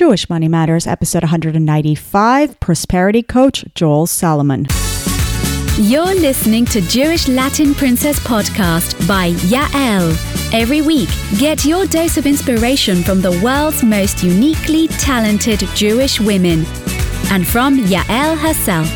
Jewish Money Matters, episode 195, Prosperity Coach Joel Salomon. You're listening to Jewish Latin Princess Podcast by Yael. Every week, get your dose of inspiration from the world's most uniquely talented Jewish women. And from Yael herself,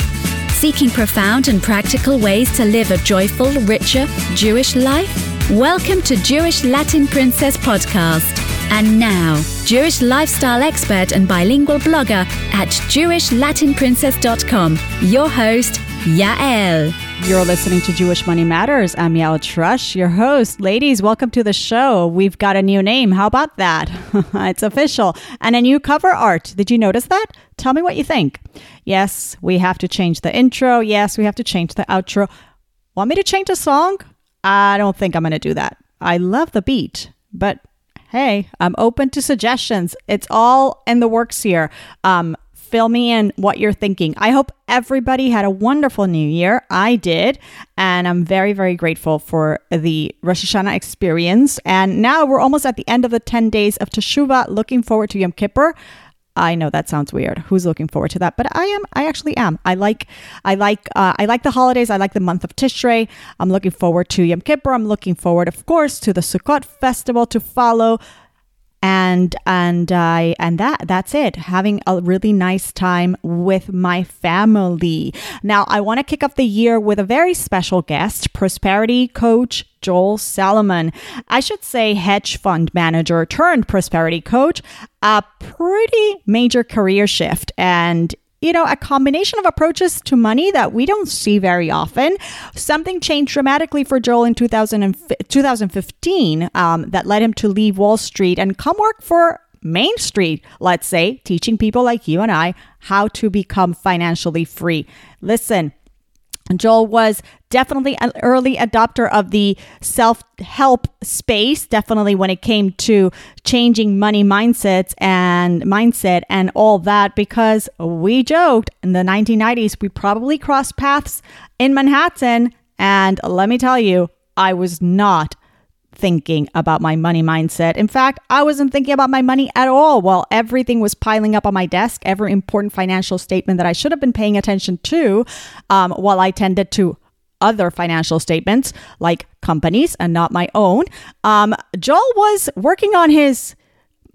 seeking profound and practical ways to live a joyful, richer Jewish life? Welcome to Jewish Latin Princess Podcast. And now, Jewish lifestyle expert and bilingual blogger at JewishLatinPrincess.com, your host, Yael. You're listening to Jewish Money Matters. I'm Yael Trusch, your host. Ladies, welcome to the show. We've got a new name. How about that? it's official. And a new cover art. Did you notice that? Tell me what you think. Yes, we have to change the intro. Yes, we have to change the outro. Want me to change the song? I don't think I'm going to do that. I love the beat, but hey, I'm open to suggestions. It's all in the works here. Um, fill me in what you're thinking. I hope everybody had a wonderful new year. I did. And I'm very, very grateful for the Rosh Hashanah experience. And now we're almost at the end of the 10 days of Teshuvah. Looking forward to Yom Kippur. I know that sounds weird. Who's looking forward to that? But I am. I actually am. I like. I like. Uh, I like the holidays. I like the month of Tishrei. I'm looking forward to Yom Kippur. I'm looking forward, of course, to the Sukkot festival to follow and and I and that that's it. Having a really nice time with my family. Now I want to kick off the year with a very special guest, prosperity coach Joel Salomon. I should say hedge fund manager turned prosperity coach. A pretty major career shift and you know, a combination of approaches to money that we don't see very often. Something changed dramatically for Joel in 2000 2015 um, that led him to leave Wall Street and come work for Main Street, let's say, teaching people like you and I how to become financially free. Listen, Joel was definitely an early adopter of the self help space, definitely when it came to changing money mindsets and mindset and all that, because we joked in the 1990s, we probably crossed paths in Manhattan. And let me tell you, I was not thinking about my money mindset. In fact, I wasn't thinking about my money at all while everything was piling up on my desk, every important financial statement that I should have been paying attention to um, while I tended to other financial statements like companies and not my own. Um, Joel was working on his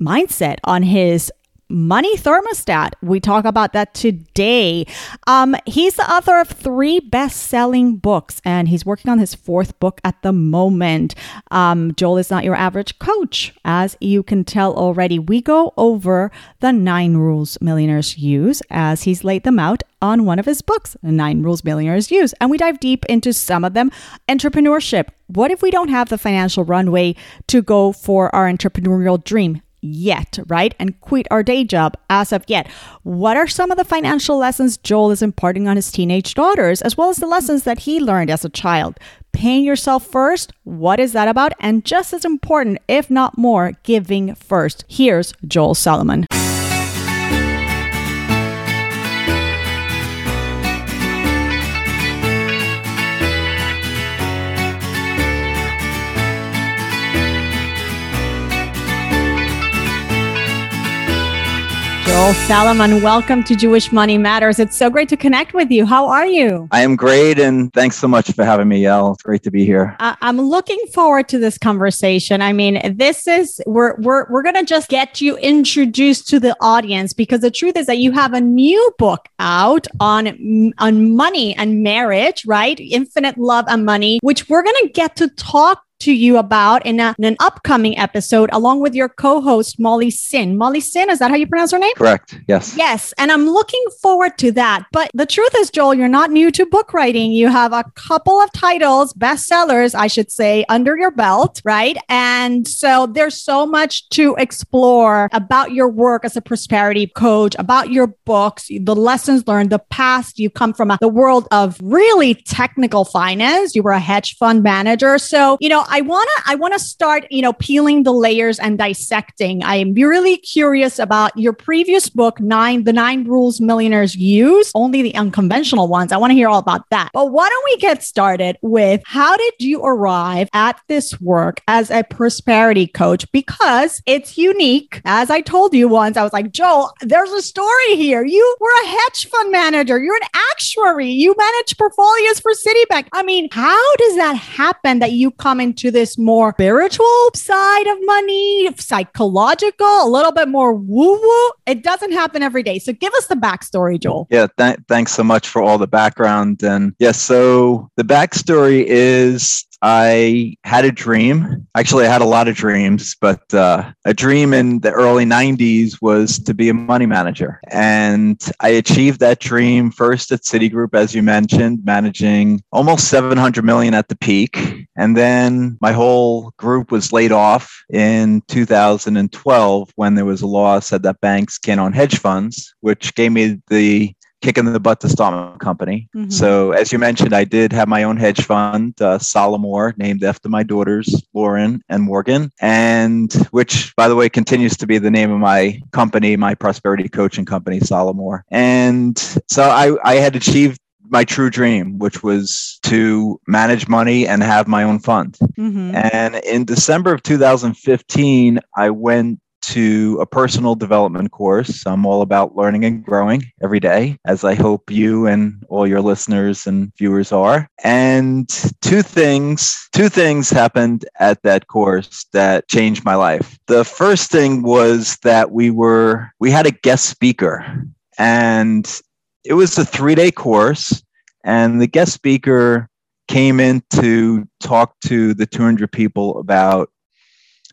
mindset, on his money thermostat. We talk about that today. Um, he's the author of three best selling books, and he's working on his fourth book at the moment. Um, Joel is not your average coach, as you can tell already. We go over the nine rules millionaires use as he's laid them out on one of his books, Nine Rules Millionaires Use. And we dive deep into some of them. Entrepreneurship. What if we don't have the financial runway to go for our entrepreneurial dream? Yet, right? And quit our day job as of yet. What are some of the financial lessons Joel is imparting on his teenage daughters, as well as the lessons that he learned as a child? Paying yourself first, what is that about? And just as important, if not more, giving first. Here's Joel Salomon. Joel Salomon, welcome to Jewish Money Matters. It's so great to connect with you. How are you? I am great, and thanks so much for having me, Yael. It's great to be here. Uh, I'm looking forward to this conversation. I mean, this is we're we're we're gonna just get you introduced to the audience because the truth is that you have a new book out on on money and marriage, right? Infinite love and money, which we're gonna get to talk to you about in, a, in, an upcoming episode, along with your co host, Molly Singh. Molly Singh, is that how you pronounce her name? Correct. Yes. Yes. And I'm looking forward to that. But the truth is, Joel, you're not new to book writing. You have a couple of titles, bestsellers, I should say, under your belt, right? And so there's so much to explore about your work as a prosperity coach, about your books, the lessons learned, the past. You come from a, the world of really technical finance. You were a hedge fund manager. So, you know, I wanna I wanna start, you know, peeling the layers and dissecting. I am really curious about your previous book, Nine, the Nine Rules Millionaires Use, only the unconventional ones. I want to hear all about that. But why don't we get started with how did you arrive at this work as a prosperity coach? Because it's unique. As I told you once, I was like, Joel, there's a story here. You were a hedge fund manager, you're an actuary, you manage portfolios for Citibank. I mean, how does that happen that you come into this more spiritual side of money, psychological, a little bit more woo woo? It doesn't happen every day. So give us the backstory, Joel. Yeah, th- thanks so much for all the background. And yes, yeah, so the backstory is I had a dream. Actually, I had a lot of dreams, but uh, a dream in the early 90s was to be a money manager. And I achieved that dream first at Citigroup, as you mentioned, managing almost 700 million at the peak. And then my whole group was laid off in 2012 when there was a law said that banks can't own hedge funds, which gave me the kicking the butt to start my company. Mm-hmm. So, as you mentioned, I did have my own hedge fund, uh, Salaurmor, named after my daughters, Lauren and Morgan, and which, by the way, continues to be the name of my company, my prosperity coaching company, Salaurmor. And so I, I had achieved my true dream, which was to manage money and have my own fund. Mm-hmm. And in December of 2015, I went to a personal development course. I'm all about learning and growing every day, as I hope you and all your listeners and viewers are. And two things, two things happened at that course that changed my life. The first thing was that we were, we had a guest speaker and it was a three day course. And the guest speaker came in to talk to the 200 people about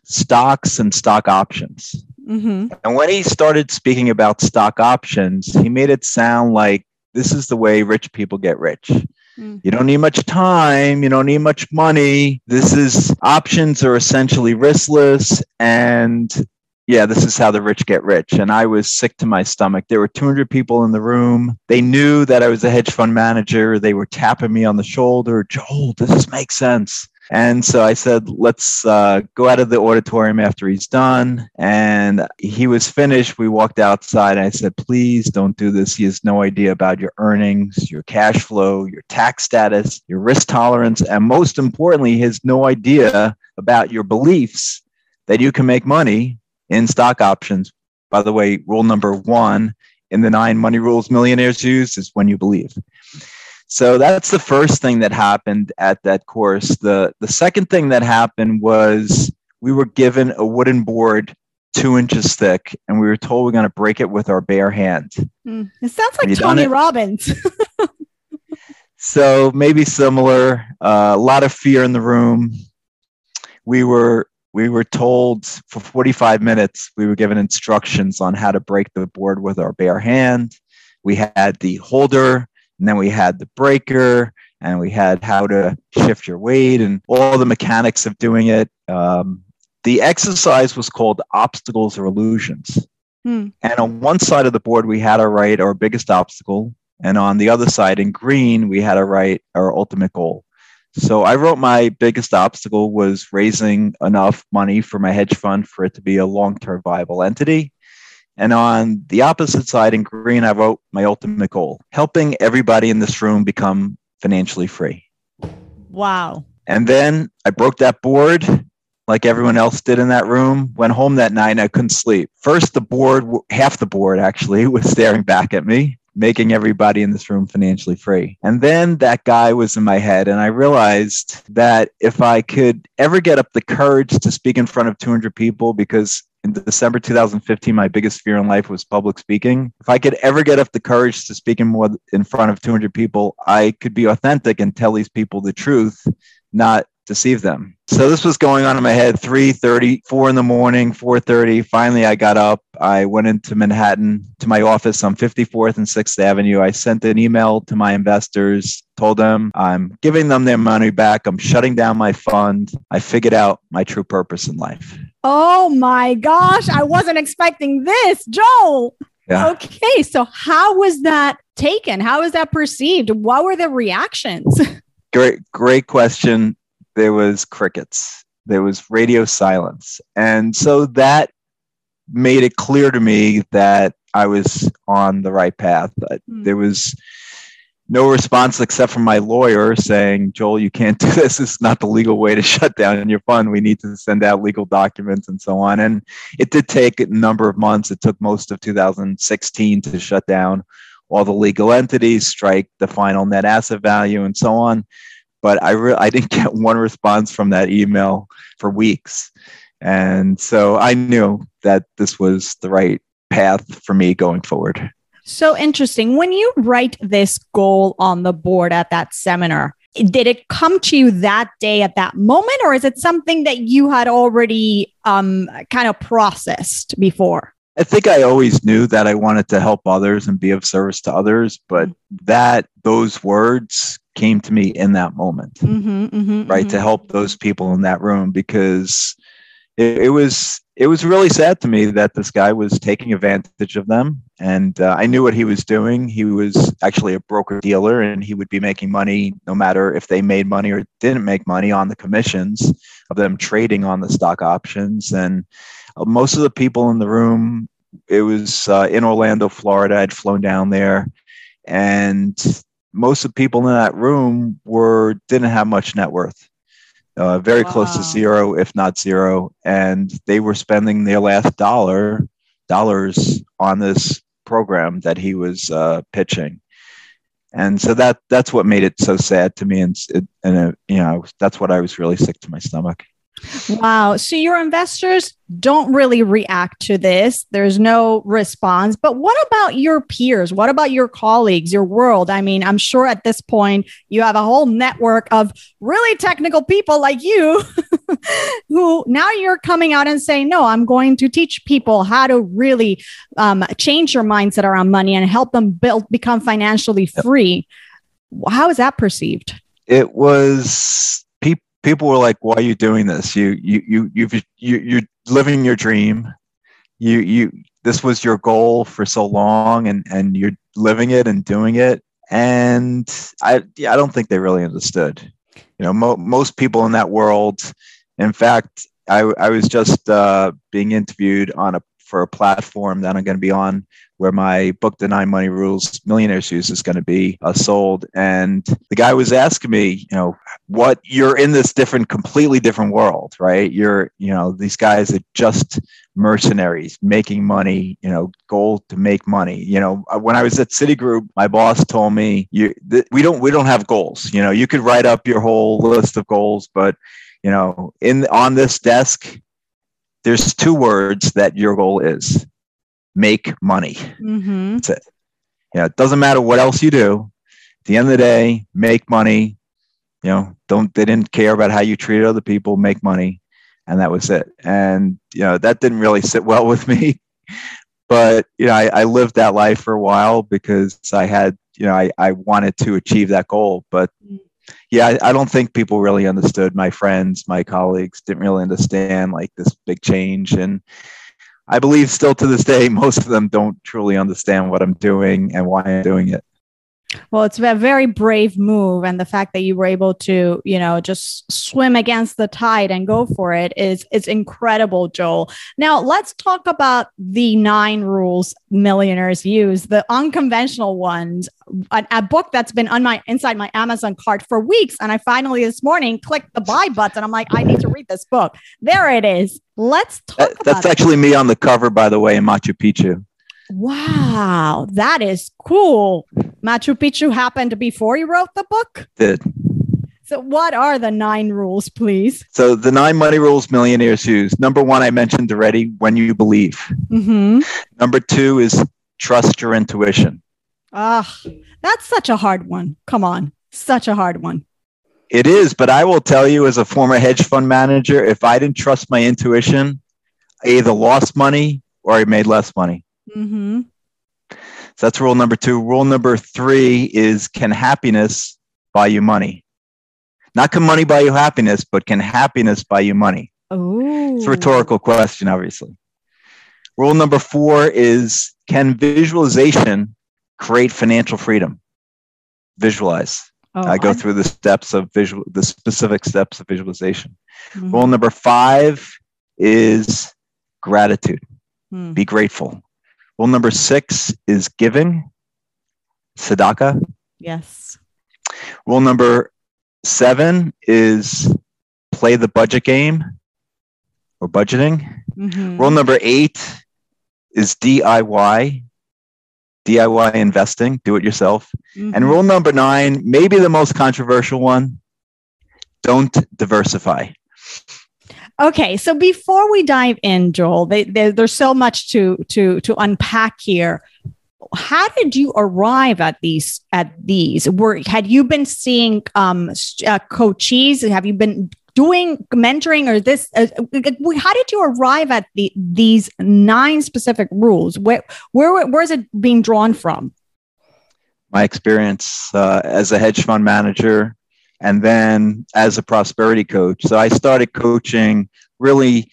stocks and stock options. Mm-hmm. And when he started speaking about stock options, he made it sound like this is the way rich people get rich. Mm. You don't need much time. You don't need much money. This is options are essentially riskless. And yeah, this is how the rich get rich. And I was sick to my stomach. There were 200 people in the room. They knew that I was a hedge fund manager. They were tapping me on the shoulder. Joel, does this make sense? And so I said, let's uh, go out of the auditorium after he's done. And he was finished. We walked outside. I said, please don't do this. He has no idea about your earnings, your cash flow, your tax status, your risk tolerance. And most importantly, he has no idea about your beliefs that you can make money in stock options. By the way, rule number one in the nine money rules millionaires use is when you believe. So that's the first thing that happened at that course. The the second thing that happened was we were given a wooden board two inches thick, and we were told we're going to break it with our bare hand. Mm, it sounds like Tony Robbins. so maybe similar. Uh, a lot of fear in the room. We were we were told for 45 minutes we were given instructions on how to break the board with our bare hand. We had the holder and then we had the breaker and we had how to shift your weight and all the mechanics of doing it. Um, the exercise was called obstacles or illusions. Hmm. And on one side of the board, we had to write our biggest obstacle. And on the other side, in green, we had to write our ultimate goal. So I wrote my biggest obstacle was raising enough money for my hedge fund for it to be a long term viable entity. And on the opposite side in green, I wrote my ultimate goal helping everybody in this room become financially free. Wow. And then I broke that board like everyone else did in that room. Went home that night and I couldn't sleep. First, the board, half the board actually, was staring back at me, making everybody in this room financially free. And then that guy was in my head. And I realized that if I could ever get up the courage to speak in front of 200 people, because in December 2015, my biggest fear in life was public speaking. If I could ever get up the courage to speak in more in front of 200 people, I could be authentic and tell these people the truth, not deceive them. So this was going on in my head 3:30, 4 in the morning, 4:30. Finally I got up. I went into Manhattan to my office on 54th and 6th Avenue. I sent an email to my investors, told them I'm giving them their money back. I'm shutting down my fund. I figured out my true purpose in life. Oh my gosh, I wasn't expecting this, Joel. Yeah. Okay, so how was that taken? How was that perceived? What were the reactions? Great great question there was crickets, there was radio silence. And so that made it clear to me that I was on the right path. Mm. There was no response except from my lawyer saying, Joel, you can't do this. This is not the legal way to shut down your fund. We need to send out legal documents and so on. And it did take a number of months. It took most of 2016 to shut down all the legal entities, strike the final net asset value, and so on. But I, re- I didn't get one response from that email for weeks. And so I knew that this was the right path for me going forward. So interesting. When you write this goal on the board at that seminar, did it come to you that day at that moment, or is it something that you had already um, kind of processed before? I think I always knew that I wanted to help others and be of service to others, but that those words came to me in that moment, mm-hmm, mm-hmm, right? Mm-hmm. To help those people in that room because it, it, was it was really sad to me that this guy was taking advantage of them, and uh, I knew what he was doing. He was actually a broker dealer, and he would be making money no matter if they made money or didn't make money on the commissions of them trading on the stock options and most of the people in the room it was uh, in orlando florida i'd flown down there and most of the people in that room were didn't have much net worth. Uh, very wow. close to zero if not zero. And they were spending their last dollar dollars on this program that he was uh, pitching. And so that that's what made it so sad to me. And and it, you know that's what i was really sick to my stomach Wow. So your investors don't really react to this. There's no response. But what about your peers? What about your colleagues, your world? I mean, I'm sure at this point you have a whole network of really technical people like you who now you're coming out and saying, no, I'm going to teach people how to really um, change your mindset around money and help them build, become financially free. How is that perceived? It was people were like, "Why are you doing this? You you you you've, you you're living your dream. You you this was your goal for so long, and and you're living it and doing it." And I yeah, I don't think they really understood. You know, mo- most people in that world. In fact, I I was just uh, being interviewed on a for a platform that I'm going to be on where my book, The Nine Money Rules Millionaires Use, is going to be uh, sold. And the guy was asking me, you know, what you're in this different, completely different world, right? You're, you know, these guys are just mercenaries making money, you know, goal to make money. You know, uh, when I was at Citigroup, my boss told me, you, th- we don't, we don't have goals. You know, you could write up your whole list of goals, but you know, in on this desk, there's two words that your goal is make money. Mm-hmm. That's it. You know, it doesn't matter what else you do. At the end of the day, make money. You know, don't they didn't care about how you treated other people, make money. And that was it. And you know, that didn't really sit well with me. But you know, I, I lived that life for a while because I had, you know, I, I wanted to achieve that goal. But mm yeah, I, I, don't think people really understood. My friends, my colleagues didn't really understand like this big change, and I believe still to this day, most of them don't truly understand what I'm doing and why I'm doing it. Well, it's a very brave move. And the fact that you were able to, you know, just swim against the tide and go for it is, is incredible, Joel. Now, let's talk about the nine rules millionaires use, the unconventional ones, a, a book that's been on my inside my Amazon cart for weeks. And I finally this morning clicked the buy button. I'm like, I need to read this book. There it is. Let's talk that, That's actually it. me on the cover, by the way, in Machu Picchu. Wow, that is cool. Machu Picchu happened before you wrote the book? Did. So, what are the nine rules, please? So, the nine money rules millionaires use. Number one, I mentioned already when you believe. Mm-hmm. Number two is trust your intuition. Ah, that's such a hard one. Come on, such a hard one. It is, but I will tell you, as a former hedge fund manager, if I didn't trust my intuition, I either lost money or I made less money. Mm-hmm. So that's rule number two. Rule number three is can happiness buy you money? Not can money buy you happiness, but can happiness buy you money? Ooh. It's a rhetorical question, obviously. Rule number four is can visualization create financial freedom? Visualize. Oh, I go I... through the steps of visual, the specific steps of visualization. Mm-hmm. Rule number five is gratitude. Mm. Be grateful. Rule number six is giving, tzedakah. Yes. Rule number seven is play the budget game or budgeting. Mm-hmm. Rule number eight is DIY, DIY investing, do it yourself. Mm-hmm. And rule number nine, maybe the most controversial one don't diversify. Okay, so before we dive in, Joel, they, they, there's so much to to to unpack here. How did you arrive at these at these? Were had you been seeing um, uh, coaches? Have you been doing mentoring or this uh, how did you arrive at the, these nine specific rules where, where where is it being drawn from my experience uh, as a hedge fund manager and then as a prosperity coach so i started coaching really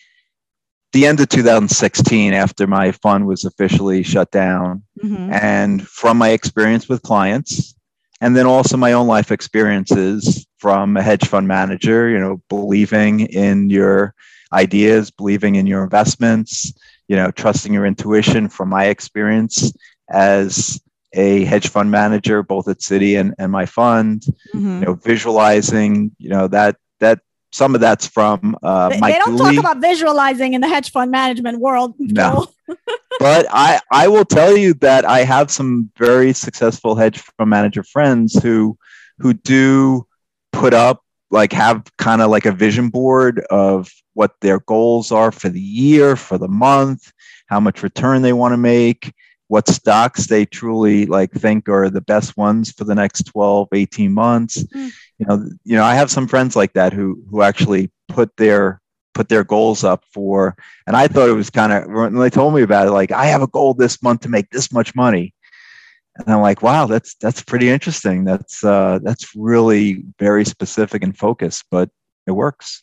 the end of 2016 after my fund was officially shut down mm-hmm. and from my experience with clients and then also my own life experiences from a hedge fund manager you know believing in your ideas believing in your investments you know trusting your intuition from my experience as a hedge fund manager both at citi and, and my fund mm-hmm. you know visualizing you know that that some of that's from uh, they, they don't Dooley. talk about visualizing in the hedge fund management world no but I, I will tell you that I have some very successful hedge fund manager friends who who do put up like have kind of like a vision board of what their goals are for the year, for the month, how much return they want to make, what stocks they truly like think are the best ones for the next 12, 18 months. Mm. You know, you know, I have some friends like that who who actually put their put their goals up for. And I thought it was kind of when they told me about it, like I have a goal this month to make this much money. And I'm like, wow, that's that's pretty interesting. That's uh, that's really very specific and focused, but it works.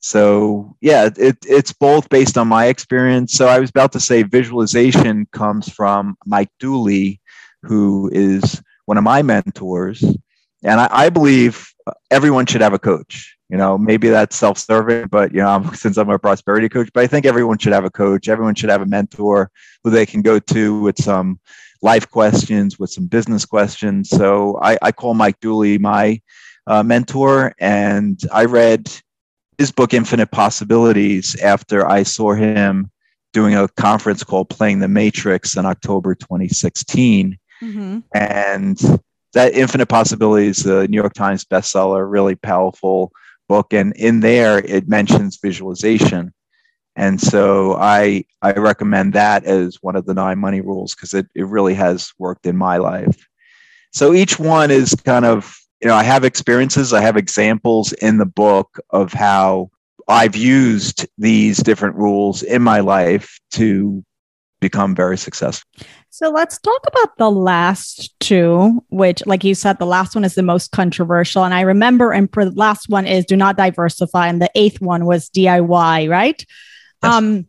So yeah, it, it's both based on my experience. So I was about to say visualization comes from Mike Dooley, who is one of my mentors, and I, I believe everyone should have a coach. You know maybe that's self-serving but you know since i'm a prosperity coach but i think everyone should have a coach. Everyone should have a mentor who they can go to with some life questions with some business questions. So i, I call mike dooley my uh, mentor. And i read his book infinite possibilities after i saw him doing a conference called playing the matrix in october 2016 mm-hmm. and that infinite possibilities the new york times bestseller really powerful book. And in there it mentions visualization. And so i i recommend that as one of the nine money rules because it, it really has worked in my life. So each one is kind of you know i have experiences i have examples in the book of how i've used these different rules in my life to become very successful so let's talk about the last two, which, like you said, the last one is the most controversial. And I remember, and the last one is do not diversify, and the eighth one was DIY, right? Yes. Um,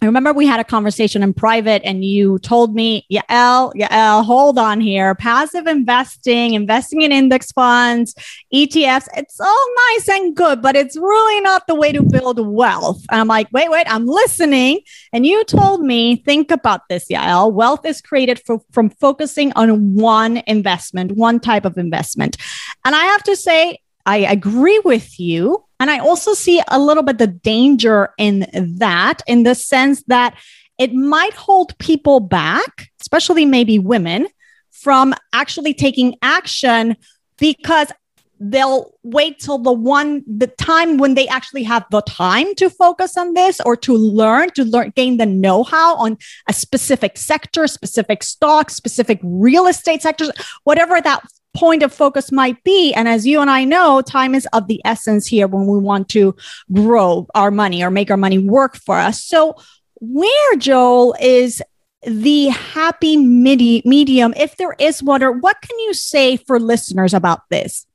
I remember we had a conversation in private and you told me, Yael, Yael, hold on here. Passive investing, investing in index funds, ETFs, it's all nice and good, but it's really not the way to build wealth. And I'm like, wait, wait, I'm listening. And you told me, think about this, Yael. Wealth is created for, from focusing on one investment, one type of investment. And I have to say, I agree with you. And I also see a little bit the danger in that, in the sense that it might hold people back, especially maybe women, from actually taking action because they'll wait till the one the time when they actually have the time to focus on this or to learn to learn gain the know-how on a specific sector specific stocks specific real estate sectors whatever that point of focus might be. And as you and I know, time is of the essence here when we want to grow our money or make our money work for us. So, where, Joel, is the happy midi- medium, if there is one, or what can you say for listeners about this?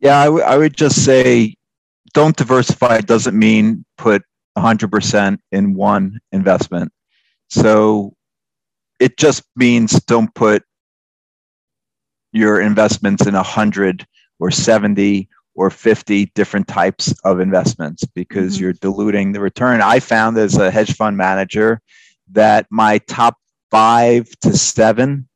Yeah, I, w- I would just say don't diversify doesn't mean put 100% in one investment. So it just means don't put your investments in 100 or 70 or 50 different types of investments because mm-hmm. you're diluting the return. I found as a hedge fund manager that my top five to seven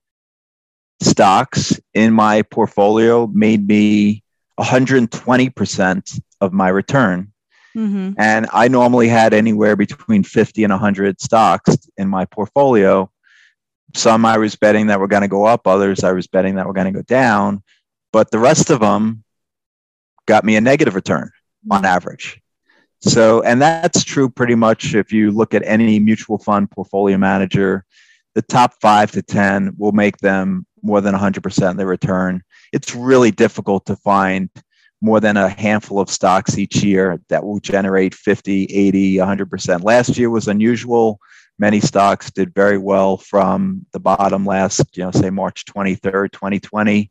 stocks in my portfolio made me 120% of my return. Mm-hmm. And I normally had anywhere between 50 and 100 stocks in my portfolio. Some I was betting that were going to go up, others I was betting that were going to go down. But the rest of them got me a negative return on mm-hmm. average. So, and that's true pretty much if you look at any mutual fund portfolio manager, the top five to 10 will make them more than 100% of their return. It's really difficult to find more than a handful of stocks each year that will generate 50, 80, 100%. Last year was unusual. Many stocks did very well from the bottom last, you know, say March 23rd, 2020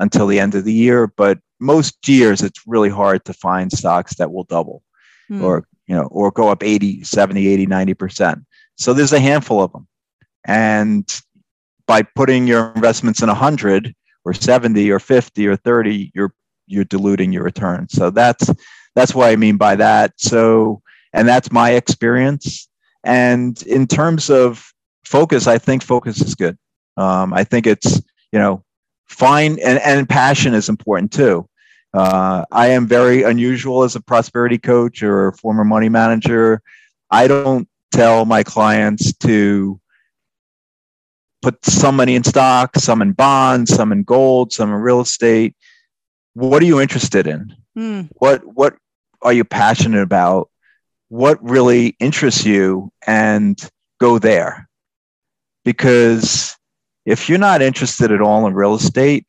until the end of the year. But most years, it's really hard to find stocks that will double mm. or, you know, or go up 80, 70, 80, 90%. So there's a handful of them. And by putting your investments in 100 or 70 or 50 or 30, you're you're diluting your return. So that's that's what I mean by that. So and that's my experience. And in terms of focus, I think focus is good. Um, I think it's you know fine and, and passion is important too. Uh, I am very unusual as a prosperity coach or former money manager. I don't tell my clients to put some money in stock, some in bonds, some in gold, some in real estate. What are you interested in? Mm. What what are you passionate about? What really interests you and go there. Because if you're not interested at all in real estate,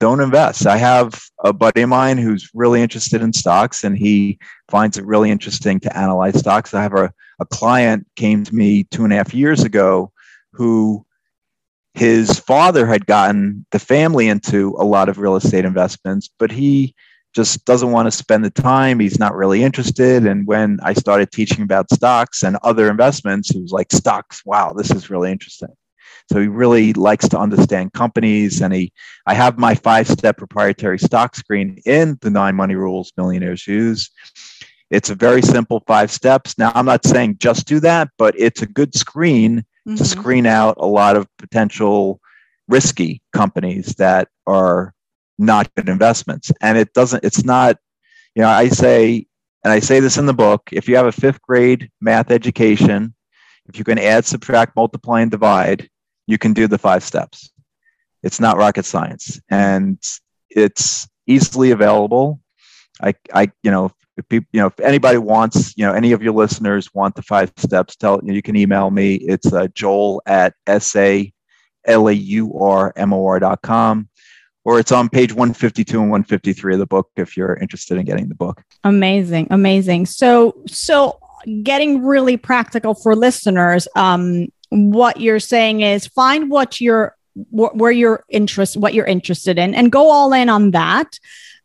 don't invest. I have a buddy of mine who's really interested in stocks and he finds it really interesting to analyze stocks. I have a, a client came to me two and a half years ago who his father had gotten the family into a lot of real estate investments, but he just doesn't want to spend the time. He's not really interested. And when I started teaching about stocks and other investments, he was like, Stocks, wow, this is really interesting. So he really likes to understand companies. And he, I have my five step proprietary stock screen in the nine money rules millionaires use. It's a very simple five steps. Now, I'm not saying just do that, but it's a good screen mm-hmm. to screen out a lot of potential risky companies that are not good investments. And it doesn't, it's not, you know, I say, and I say this in the book if you have a fifth grade math education, if you can add, subtract, multiply, and divide, you can do the five steps. It's not rocket science and it's easily available. I, I, you know, if people, you know, if anybody wants, you know, any of your listeners want the five steps, tell you, can email me. It's uh, joel at s-a-l-a-u-r-m-o-r dot com or it's on page 152 and 153 of the book if you're interested in getting the book. Amazing. Amazing. So, so getting really practical for listeners, um, what you're saying is find what you're, wh- where you're interest, what you're interested in and go all in on that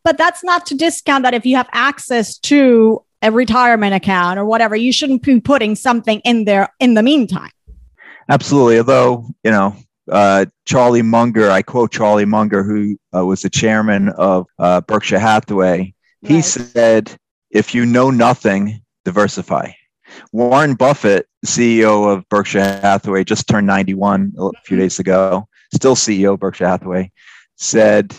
but that's not to discount that if you have access to a retirement account or whatever, you shouldn't be putting something in there in the meantime. Absolutely. Although, you know, uh, Charlie Munger, I quote Charlie Munger, who uh, was the chairman of uh, Berkshire Hathaway. He right. said, if you know nothing, diversify. Warren Buffett, CEO of Berkshire Hathaway, just turned 91 a few mm-hmm. days ago, still CEO of Berkshire Hathaway, said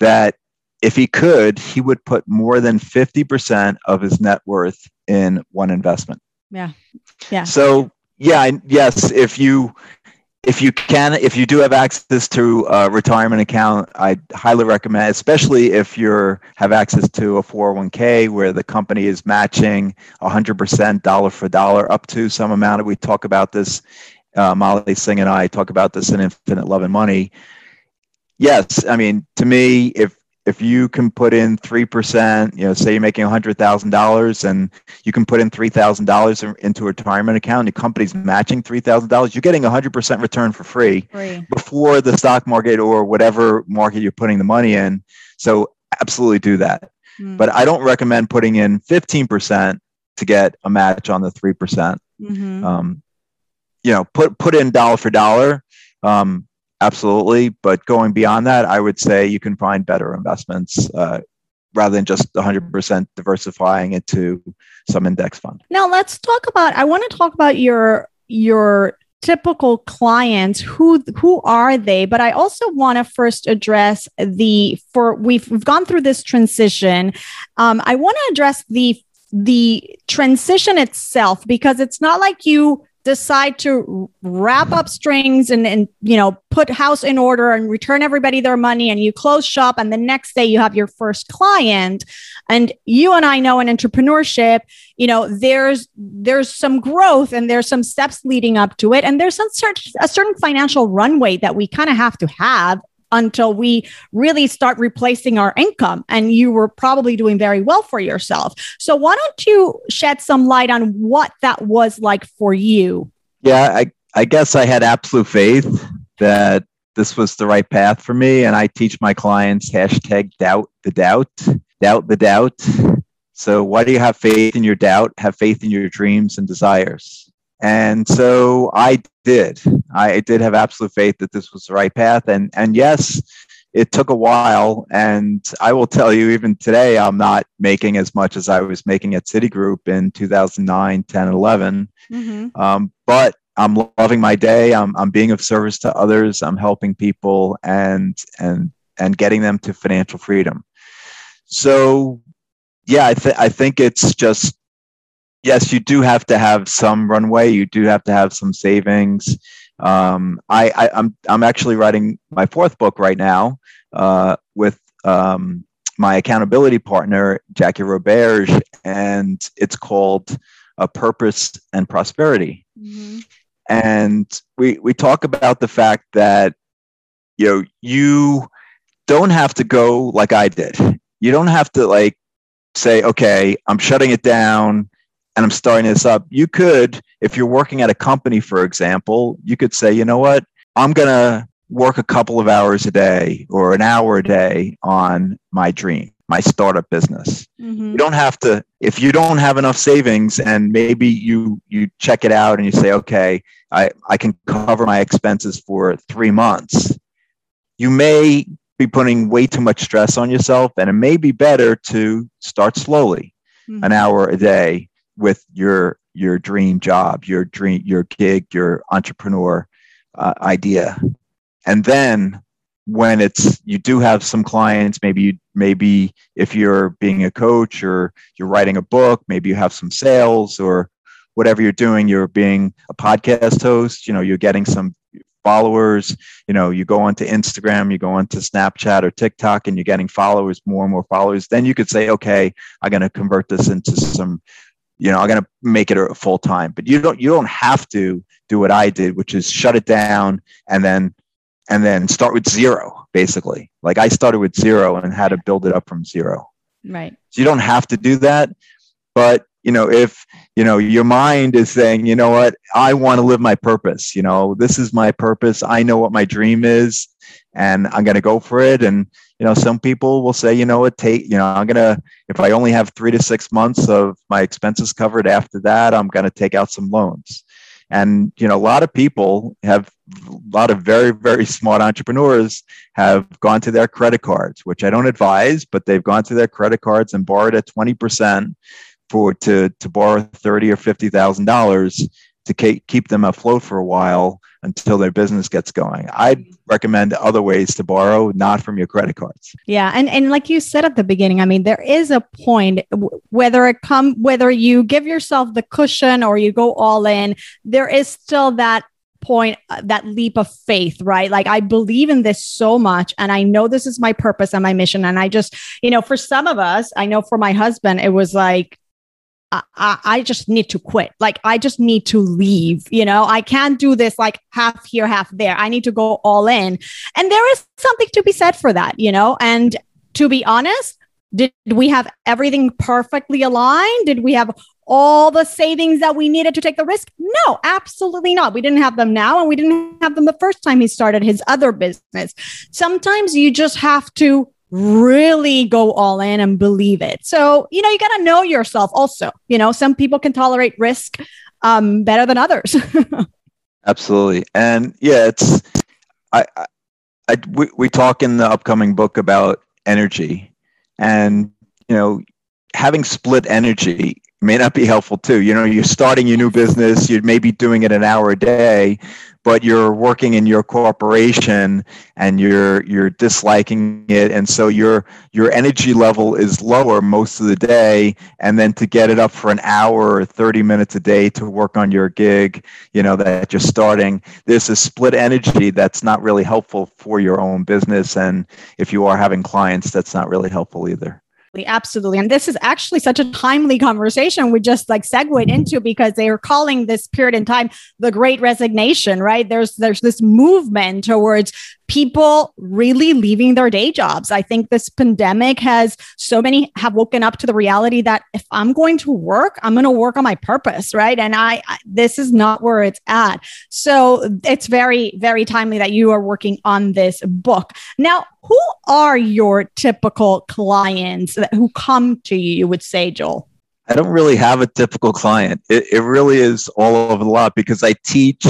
that if he could, he would put more than 50% of his net worth in one investment. Yeah. Yeah. So, yeah, yes, if you if you can if you do have access to a retirement account, I highly recommend, especially if you have access to a 401k where the company is matching 100% dollar for dollar up to some amount. We talk about this uh, Molly Singh and I talk about this in Infinite Love and Money. Yes, I mean, to me, if if you can put in 3%, you know, say you're making $100,000 and you can put in $3,000 into a retirement account, and the company's matching $3,000, you're getting 100% return for free, free before the stock market or whatever market you're putting the money in. So absolutely do that. Mm. But I don't recommend putting in 15% to get a match on the 3%. percent mm hmm um, you know, put, put in dollar for dollar. Um, absolutely. But going beyond that, I would say you can find better investments uh, rather than just 100% diversifying into some index fund. Now let's talk about. I want to talk about your your typical clients who who are they but i also want to first address the for we've, we've gone through this transition um, i want to address the the transition itself because it's not like you decide to wrap up strings and, and you know put house in order and return everybody their money and you close shop and the next day you have your first client. And you and i know in entrepreneurship you know there's there's some growth and there's some steps leading up to it. And there's some certain a certain financial runway that we kind of have to have until we really start replacing our income. And you were probably doing very well for yourself. So, why don't you shed some light on what that was like for you? Yeah, I, I guess I had absolute faith that this was the right path for me. And I teach my clients hashtag doubt the doubt, doubt the doubt. So, why do you have faith in your doubt? Have faith in your dreams and desires. And so I did. I did have absolute faith that this was the right path. And and yes, it took a while. And I will tell you, even today, I'm not making as much as I was making at Citigroup in 2009, 10, 11. Mm-hmm. Um, but I'm loving my day. I'm, I'm being of service to others. I'm helping people and and and getting them to financial freedom. So, yeah, I, th- I think it's just yes, you do have to have some runway. You do have to have some savings. Um, I, I, am I'm, I'm actually writing my fourth book right now uh, with um, my accountability partner Jackie Roberge, and it's called "A Purpose and Prosperity." Mm-hmm. And we we talk about the fact that you know you don't have to go like I did. You don't have to like say, okay, I'm shutting it down and I'm starting this up, you could, if you're working at a company, for example, you could say, you know what, I'm going to work a couple of hours a day or an hour a day on my dream, my startup business. Mm-hmm. You don't have to, if you don't have enough savings and maybe you, you check it out and you say, okay, I, I can cover my expenses for three months. You may be putting way too much stress on yourself and it may be better to start slowly, mm-hmm. an hour a day with your your dream job, your dream, your gig, your entrepreneur uh, idea, and then when it's you do have some clients, maybe you maybe if you're being a coach or you're writing a book, maybe you have some sales or whatever you're doing, you're being a podcast host, you know, you're getting some followers you know you go onto instagram you go onto snapchat or tiktok and you're getting followers more and more followers then you could say okay i'm going to convert this into some you know i'm going to make it a full time but you don't you don't have to do what i did which is shut it down and then and then start with zero basically. Like i started with zero and had to build it up from zero. Right. So you don't have to do that but you know if you know your mind is saying you know what? I want to live my purpose you know this is my purpose. I know what my dream is and i'm going to go for it. And you know some people will say you know what take you know i'm gonna if i only have three to six months of my expenses covered after that i'm gonna take out some loans. And you know a lot of people have a lot of very very smart entrepreneurs have gone to their credit cards which i don't advise but they've gone to their credit cards and borrowed at 20% for to to borrow 30 or 50 thousand dollars to keep them afloat for a while until their business gets going. I'd recommend other ways to borrow, not from your credit cards. Yeah, and and like you said at the beginning, I mean, there is a point whether it come whether you give yourself the cushion or you go all in, there is still that point uh, that leap of faith right like i believe in this so much and i know this is my purpose and my mission and i just you know for some of us i know for my husband it was like I, I just need to quit. Like, I just need to leave. You know, I can't do this like half here, half there. I need to go all in. And there is something to be said for that, you know? And to be honest, did we have everything perfectly aligned? Did we have all the savings that we needed to take the risk? No, absolutely not. We didn't have them now, and we didn't have them the first time he started his other business. Sometimes you just have to really go all in and believe it. So, you know, you got to know yourself also. You know, some people can tolerate risk um, better than others. Absolutely. And yeah, it's, I, I, I we, we talk in the upcoming book about energy, and you know, having split energy may not be helpful too. You know, you're starting your new business, you may be doing it an hour a day, but you're working in your corporation and you're you're disliking it. And so your your energy level is lower most of the day. And then to get it up for an hour or 30 minutes a day to work on your gig you know that you're starting there's a split energy that's not really helpful for your own business. And if you are having clients that's not really helpful either Absolutely. And this is actually such a timely conversation we just like segued into because they are calling this period in time the great resignation, right? There's there's this movement towards people really leaving their day jobs. I think this pandemic has so many have woken up to the reality that if I'm going to work, I'm going to work on my purpose, right? And I, I, this is not where it's at. So it's very very timely that you are working on this book. Now, who are your typical clients that, who come to you, you would say, Joel? I don't really have a typical client. It, it really is all over the lot because I teach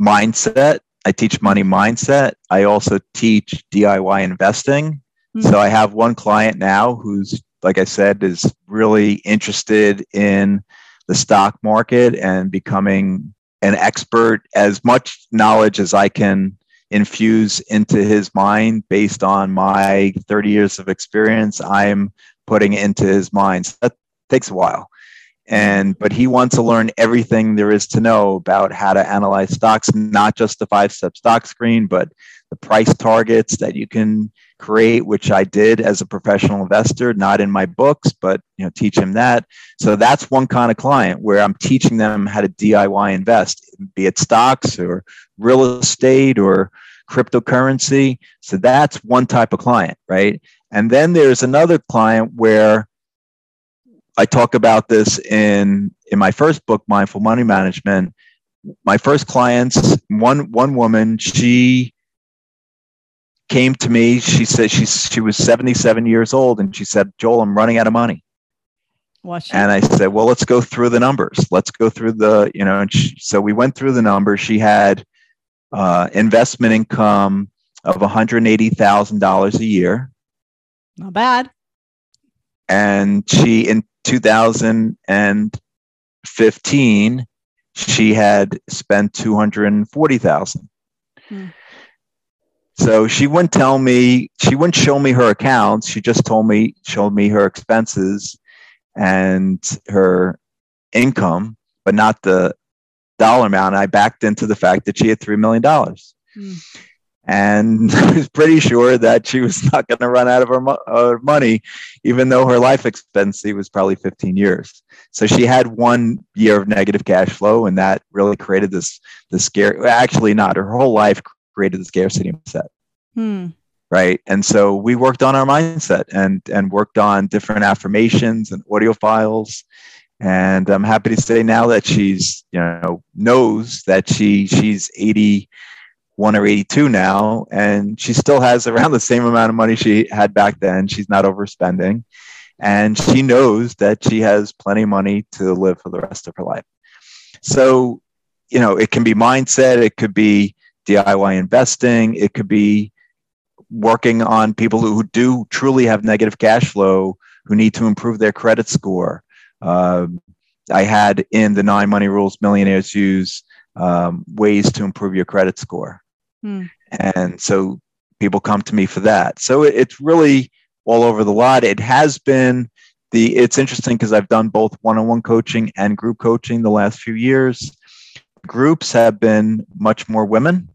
mindset I teach money mindset. I also teach DIY investing. Mm-hmm. So I have one client now who's, like I said, is really interested in the stock market and becoming an expert, as much knowledge as I can infuse into his mind based on my 30 years of experience. I'm putting into his mind. So that takes a while and but he wants to learn everything there is to know about how to analyze stocks not just the five step stock screen but the price targets that you can create which i did as a professional investor not in my books but you know teach him that. So that's one kind of client where i'm teaching them how to diy invest be it stocks or real estate or cryptocurrency. So that's one type of client right? And then there's another client where I talk about this in in my first book, Mindful Money Management. My first clients, one one woman, she came to me. She said she she was 77 years old, and she said, "Joel, I'm running out of money." And I said, "Well, let's go through the numbers. Let's go through the you know." And she, so we went through the numbers. She had uh, investment income of one hundred eighty thousand dollars a year. Not bad. And she in 2015, she had spent 240,000. Hmm. So she wouldn't tell me, she wouldn't show me her accounts. She just told me, showed me her expenses and her income, but not the dollar amount. I backed into the fact that she had $3 million. Hmm and I was pretty sure that she was not going to run out of her, mo- her, money, even though her life expectancy was probably 15 years. So she had one year of negative cash flow, and that really created this this scare. Actually, not her whole life created the scarcity mindset. Hmm. Right, and so we worked on our mindset and and worked on different affirmations and audio files. And I'm happy to say now that she's you know knows that she she's 80 one or 82 now, and she still has around the same amount of money she had back then. She's not overspending, and she knows that she has plenty of money to live for the rest of her life. So, you know, it can be mindset, it could be DIY investing, it could be working on people who do truly have negative cash flow who need to improve their credit score. Uh, I had in the nine money rules millionaires use um, ways to improve your credit score. Hmm. And so people come to me for that. So it's really all over the lot. It has been the, it's interesting because I've done both one on one coaching and group coaching the last few years. Groups have been much more women,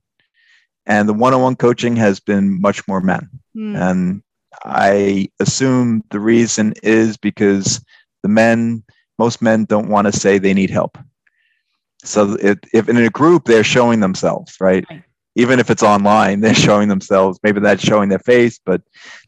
and the one on one coaching has been much more men. Hmm. And I assume the reason is because the men, most men don't want to say they need help. So it, if in a group, they're showing themselves, right? right even if it's online, they're showing themselves. Maybe that's showing their face, but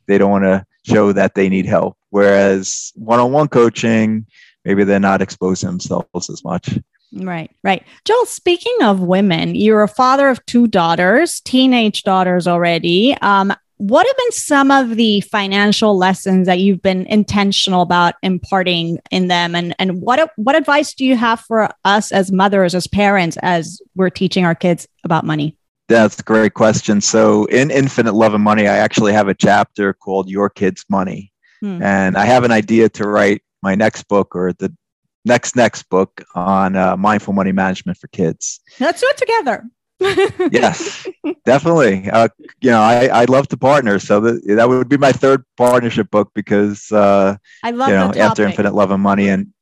they don't want to show that they need help. Whereas one on one coaching, maybe they're not exposing themselves as much. Right, right. Joel, speaking of women, you're a father of two daughters, teenage daughters already. Um, what have been some of the financial lessons that you've been intentional about imparting in them and and what what advice do you have for us as mothers as parents as we're teaching our kids about money That's a great question. So in Infinite Love and Money, I actually have a chapter called Your Kids Money. Hmm. And I have an idea to write my next book or the next next book on uh, mindful money management for kids. Let's do it together. yes, definitely. Uh, you know, I, I'd love to partner. So that, that would be my third partnership book because uh, I love you know, after Infinite Love and Money. And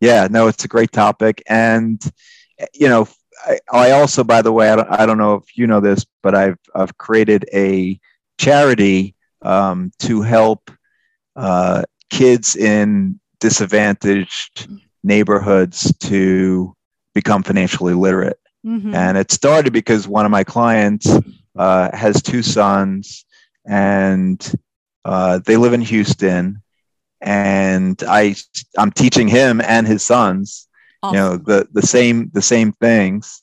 yeah, no, it's a great topic. And, you know, I, I also, by the way, I don't, I don't know if you know this, but I've, I've created a charity um, to help uh, kids in disadvantaged neighborhoods to become financially literate. Mm-hmm. And it started because one of my clients uh, has two sons and uh, they live in Houston. And I, I'm teaching him and his sons, awesome. you know, the, the same, the same things.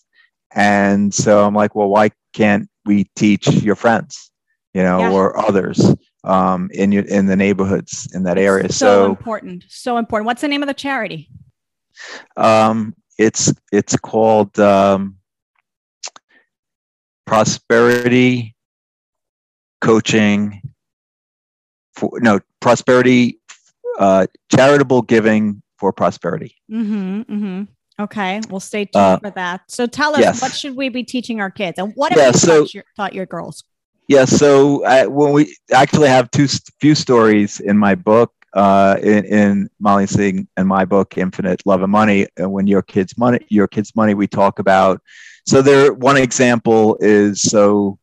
And so I'm like, well, why can't we teach your friends, you know, yeah. or others um, in your, in the neighborhoods in that area? So, so important, so important. What's the name of the charity? Um, it's it's called um, prosperity coaching for no prosperity uh, charitable giving for prosperity. Mm-hmm, mm-hmm. Okay, we'll stay tuned uh, for that. So tell us, yes. what should we be teaching our kids, and what have yeah, you so, taught, your, taught your girls? Yeah, so I, when we actually have two few stories in my book uh, in, in Molly Singh and my book, Infinite Love and Money. And when your kids money, your kids money, we talk about. So there, one example is so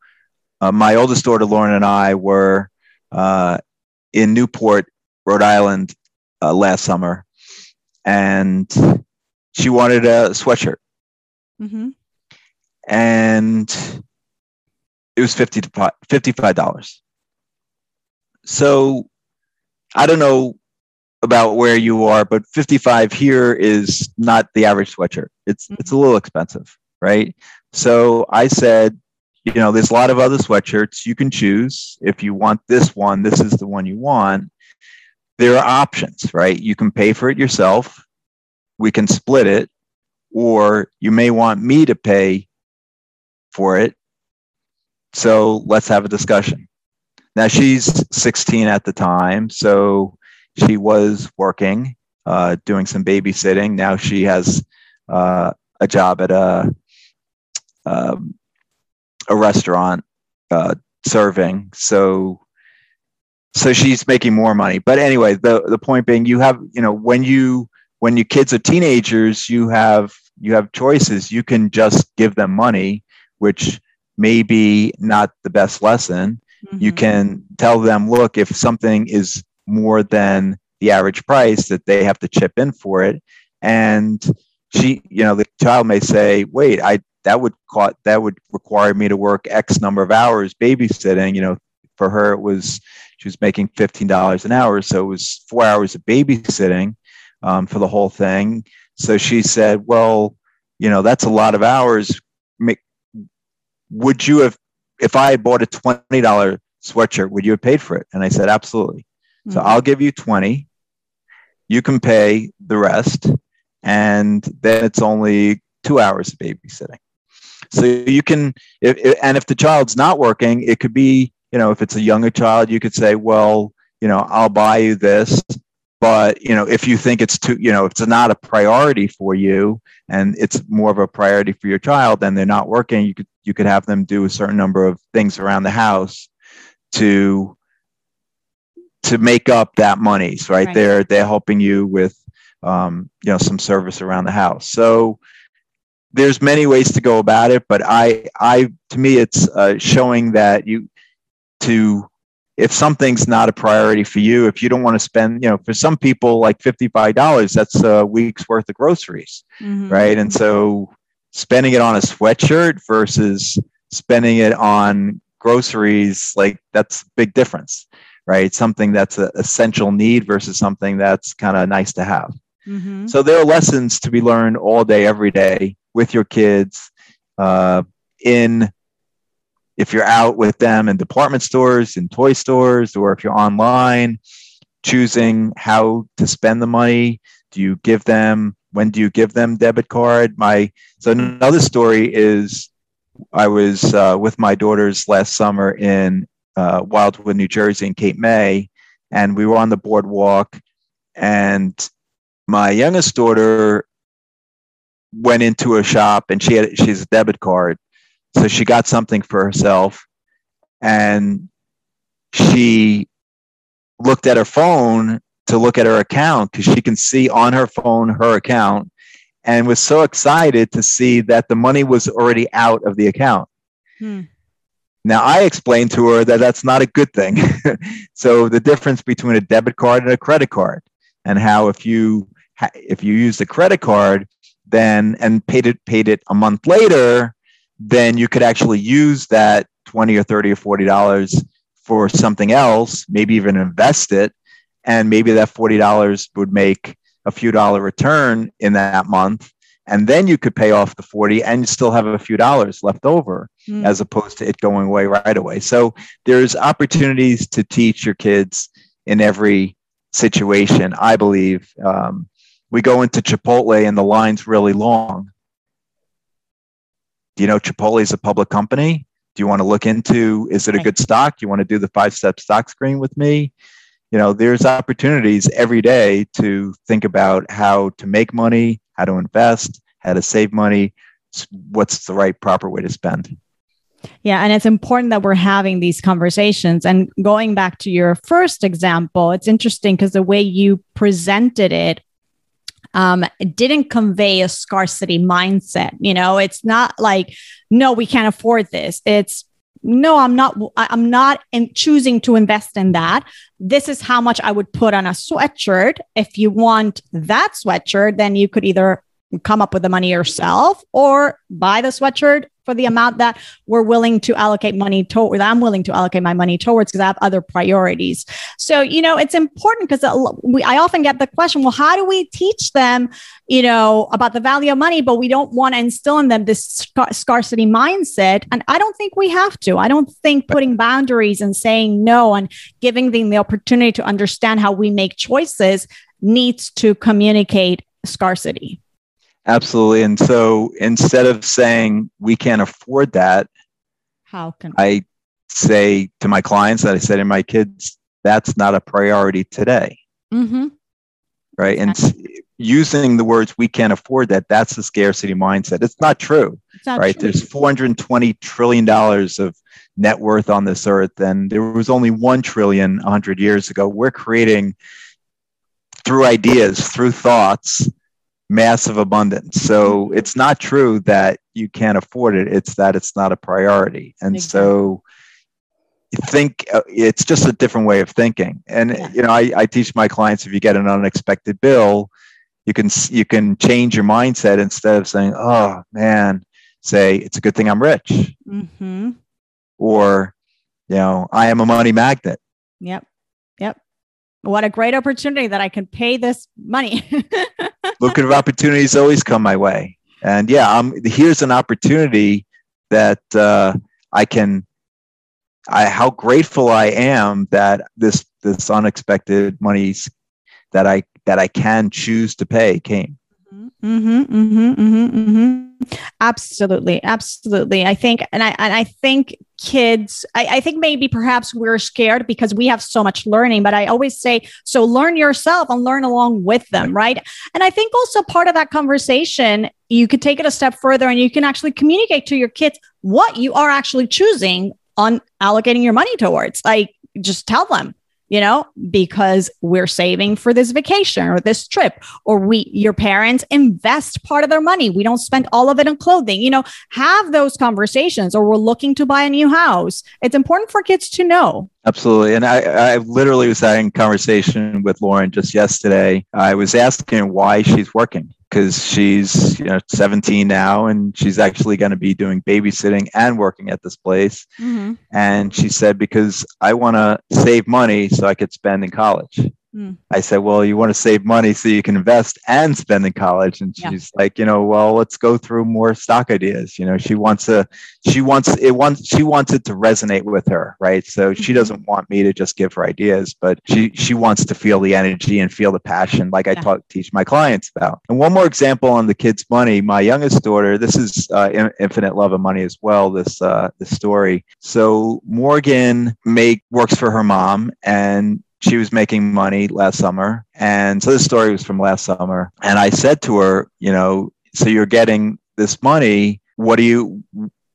uh, my oldest daughter Lauren and I were uh, in Newport, Rhode Island, uh, last summer, and she wanted a sweatshirt, mm-hmm. and it was fifty to fifty-five dollars. So I don't know about where you are, but 55 here is not the average sweatshirt. It's mm-hmm. it's a little expensive, right? So I said, you know, there's a lot of other sweatshirts you can choose. If you want this one, this is the one you want. There are options, right? You can pay for it yourself. We can split it, or you may want me to pay for it. So let's have a discussion. Now she's 16 at the time, so she was working, uh, doing some babysitting. Now she has uh, a job at a um, a restaurant uh, serving. So so she's making more money. But anyway, the the point being, you have you know when you when your kids are teenagers, you have you have choices. You can just give them money, which may be not the best lesson Mm-hmm. You can tell them, look, if something is more than the average price, that they have to chip in for it. And she, you know, the child may say, wait, I that would caught that would require me to work X number of hours babysitting. You know, for her it was she was making fifteen dollars an hour, so it was four hours of babysitting um, for the whole thing. So she said, well, you know, that's a lot of hours. Would you have if I bought a $20 sweatshirt, would you have paid for it? And I said, absolutely. Mm-hmm. So hmm. I'll give you 20. You can pay the rest. And then it's only two hours of babysitting. So you can, if, if, and if the child's not working, it could be, you know, if it's a younger child, you could say, well, you know, I'll buy you this. But, you know, if you think it's too, you know, if it's not a priority for you and it's more of a priority for your child, then they're not working, you could you could have them do a certain number of things around the house to to make up that monies right, right. they're they're helping you with um, you know some service around the house so there's many ways to go about it but i i to me it's uh, showing that you to if something's not a priority for you if you don't want to spend you know for some people like $55 that's a week's worth of groceries mm-hmm. right and so spending it on a sweatshirt versus spending it on groceries like that's a big difference right something that's an essential need versus something that's kind of nice to have mm-hmm. so there are lessons to be learned all day every day with your kids uh, in if you're out with them in department stores in toy stores or if you're online choosing how to spend the money do you give them when do you give them debit card my so another story is I was uh, with my daughters last summer in uh, Wildwood, New Jersey, in Cape May, and we were on the boardwalk. And my youngest daughter went into a shop, and she had she's a debit card, so she got something for herself, and she looked at her phone to look at her account because she can see on her phone her account and was so excited to see that the money was already out of the account. Hmm. Now, I explained to her that that's not a good thing. so, the difference between a debit card and a credit card, and how if you if you use the credit card, then and paid it paid it a month later, then you could actually use that twenty or thirty or forty dollars for something else, maybe even invest it, and maybe that forty dollars would make a few dollar return in that month. And then you could pay off the 40 and still have a few dollars left over mm. as opposed to it going away right away. So there's opportunities to teach your kids in every situation i believe. Um, we go into chipotle and the line's really long do you know chipotle is a public company. Do you want to look into is it a good stock? Do you want to do the five step stock screen with me? You know there's opportunities every day to think about how to make money how to invest how to save money. What's the right proper way to spend? Yeah, and it's important that we're having these conversations. And going back to your first example, it's interesting because the way you presented it um, didn't convey a scarcity mindset. You know, it's not like, no, we can't afford this. It's no, I'm not, I'm not in choosing to invest in that. This is how much I would put on a sweatshirt. If you want that sweatshirt, then you could either come up with the money yourself or buy the sweatshirt for the amount that we're willing to allocate money toward i'm willing to allocate my money towards because i have other priorities. So you know it's important because i often get the question well how do we teach them you know about the value of money but we don't want to instill in them this scar- scarcity mindset? And i don't think we have to. I don't think putting boundaries and saying no and giving them the opportunity to understand how we make choices needs to communicate scarcity Absolutely. And so instead of saying we can't afford that, how can I say to my clients that I said to my kids, that's not a priority today. Mm-hmm. Right. And using the words we can't afford that, that's the scarcity mindset. It's not true. It's not right. True. There's 420 trillion dollars of net worth on this earth, and there was only one trillion 100 years ago. We're creating through ideas, through thoughts, massive abundance. So mm-hmm. it's not true that you can't afford it. It's that it's not a priority. And exactly. so think uh, it's just a different way of thinking. And yeah. you know, I, I teach my clients if you get an unexpected bill, you can you can change your mindset instead of saying, "Oh man," say it's a good thing I'm rich, mm-hmm. or you know, I am a money magnet. Yep. Yep. What a great opportunity that I can pay this money. lucrative opportunities always come my way. And yeah, I'm, here's an opportunity that uh, I can. I how grateful I am that this this unexpected monies that I that I can choose to pay came. Mm-hmm, mm-hmm, mm-hmm, mm-hmm. Absolutely, absolutely. I think, and I and I think kids. I, I think maybe perhaps we're scared because we have so much learning. But I always say, so learn yourself and learn along with them, right? And I think also part of that conversation, you could take it a step further, and you can actually communicate to your kids what you are actually choosing on allocating your money towards. Like, just tell them you know, because we're saving for this vacation or this trip, or we, your parents invest part of their money. We don't spend all of it on clothing, you know, have those conversations, or we're looking to buy a new house. It's important for kids to know. Absolutely. And I, I literally was having a conversation with Lauren just yesterday. I was asking why she's working because she's you know 17 now and she's actually going to be doing babysitting and working at this place mm-hmm. and she said because i want to save money so i could spend in college Mm. I said, Well, you want to save money so you can invest and spend in college. And she's yeah. like, you know, well, let's go through more stock ideas. You know, she wants to, she wants it wants she wants it to resonate with her, right? So mm-hmm. she doesn't want me to just give her ideas, but she she wants to feel the energy and feel the passion like I talk teach my clients about. And one more example on the kids' money, my youngest daughter, this is uh, infinite love of money as well, this uh this story. So Morgan make works for her mom and she was making money last summer. And so this story was from last summer. And I said to her, you know, so you're getting this money. What are you,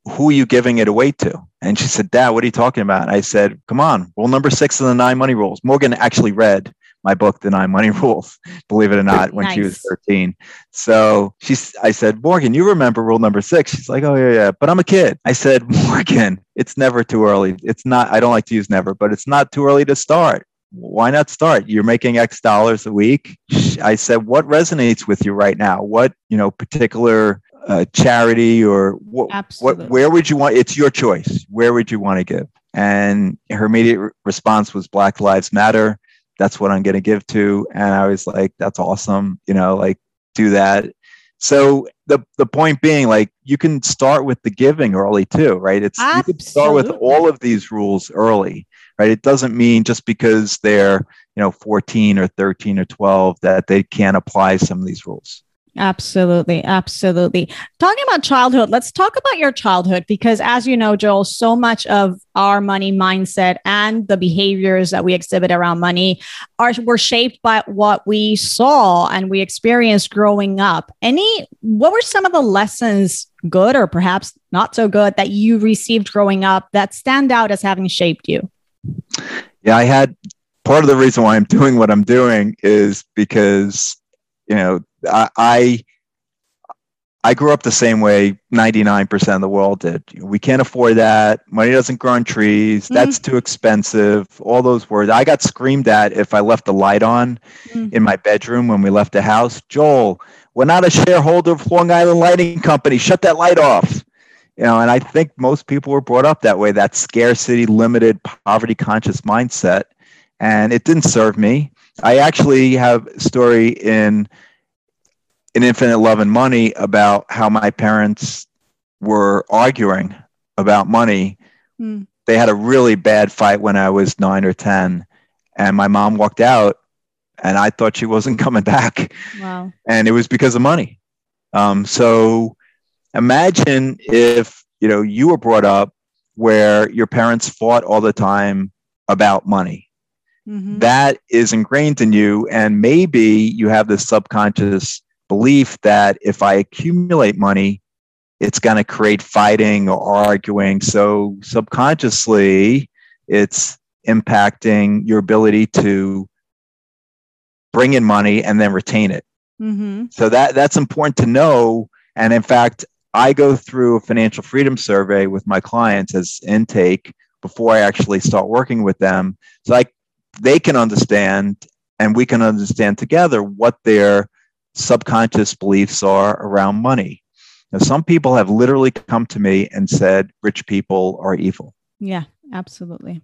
who are you giving it away to? And she said, Dad, what are you talking about? And I said, come on, rule number six of the nine money rules. Morgan actually read my book, The Nine Money Rules, believe it or not, when nice. she was 13. So she's, I said, Morgan, you remember rule number six? She's like, oh, yeah, yeah. But I'm a kid. I said, Morgan, it's never too early. It's not, I don't like to use never, but it's not too early to start why not start? You're making X dollars a week. I said, what resonates with you right now? What, you know, particular uh, charity or what, what, where would you want? It's your choice. Where would you want to give? And her immediate re- response was Black Lives Matter. That's what I'm going to give to. And I was like, that's awesome. You know, like do that. So the the point being, like you can start with the giving early too, right? It's Absolutely. you can start with all of these rules early right? It doesn't mean just because they're, you know, 14 or 13 or 12 that they can't apply some of these rules. Absolutely. Absolutely. Talking about childhood, let's talk about your childhood because, as you know, Joel, so much of our money mindset and the behaviors that we exhibit around money are were shaped by what we saw and we experienced growing up. Any, what were some of the lessons, good or perhaps not so good, that you received growing up that stand out as having shaped you? Yeah, I had part of the reason why I'm doing what I'm doing is because you know I, I I grew up the same way 99% of the world did. We can't afford that. Money doesn't grow on trees. Mm-hmm. That's too expensive. All those words. I got screamed at if I left the light on mm-hmm. in my bedroom when we left the house. Joel, we're not a shareholder of Long Island Lighting Company. Shut that light off you know and i think most people were brought up that way that scarcity limited poverty conscious mindset and it didn't serve me i actually have a story in in infinite love and money about how my parents were arguing about money mm. they had a really bad fight when i was 9 or 10 and my mom walked out and i thought she wasn't coming back wow. and it was because of money um, so imagine if you know you were brought up where your parents fought all the time about money mm-hmm. that is ingrained in you and maybe you have this subconscious belief that if i accumulate money it's going to create fighting or arguing so subconsciously it's impacting your ability to bring in money and then retain it mm-hmm. so that that's important to know and in fact I go through a financial freedom survey with my clients as intake before I actually start working with them. So I, they can understand and we can understand together what their subconscious beliefs are around money. Now, some people have literally come to me and said rich people are evil. Yeah, absolutely.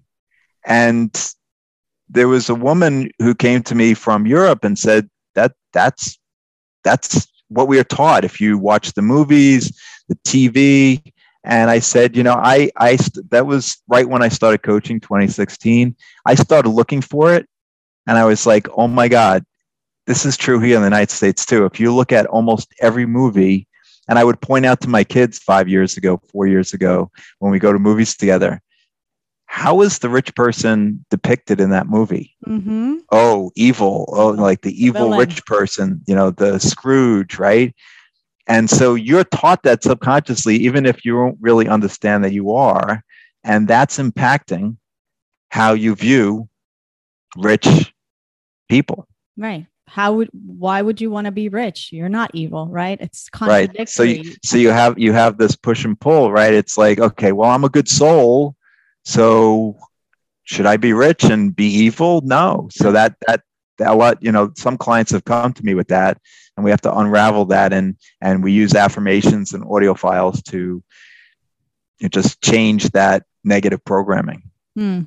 And there was a woman who came to me from Europe and said that that's that's what we are taught if you watch the movies, the TV. And I said, you know, I, I, that was right when I started coaching 2016. I started looking for it and I was like, oh my God, this is true here in the United States too. If you look at almost every movie, and I would point out to my kids five years ago, four years ago, when we go to movies together, how is the rich person depicted in that movie? Mm-hmm. Oh, evil. Oh, like the evil Villain. rich person, you know, the Scrooge, right? And so you're taught that subconsciously, even if you don't really understand that you are. And that's impacting how you view rich people. Right. How would why would you want to be rich? You're not evil, right? It's contradictory. Right. So you, so you have you have this push and pull, right? It's like, okay, well, I'm a good soul so should I be rich and be evil? No. So that that that a lot, you know, some clients have come to me with that, and we have to unravel that, and and we use affirmations and audio files to you know, just change that negative programming. Hmm.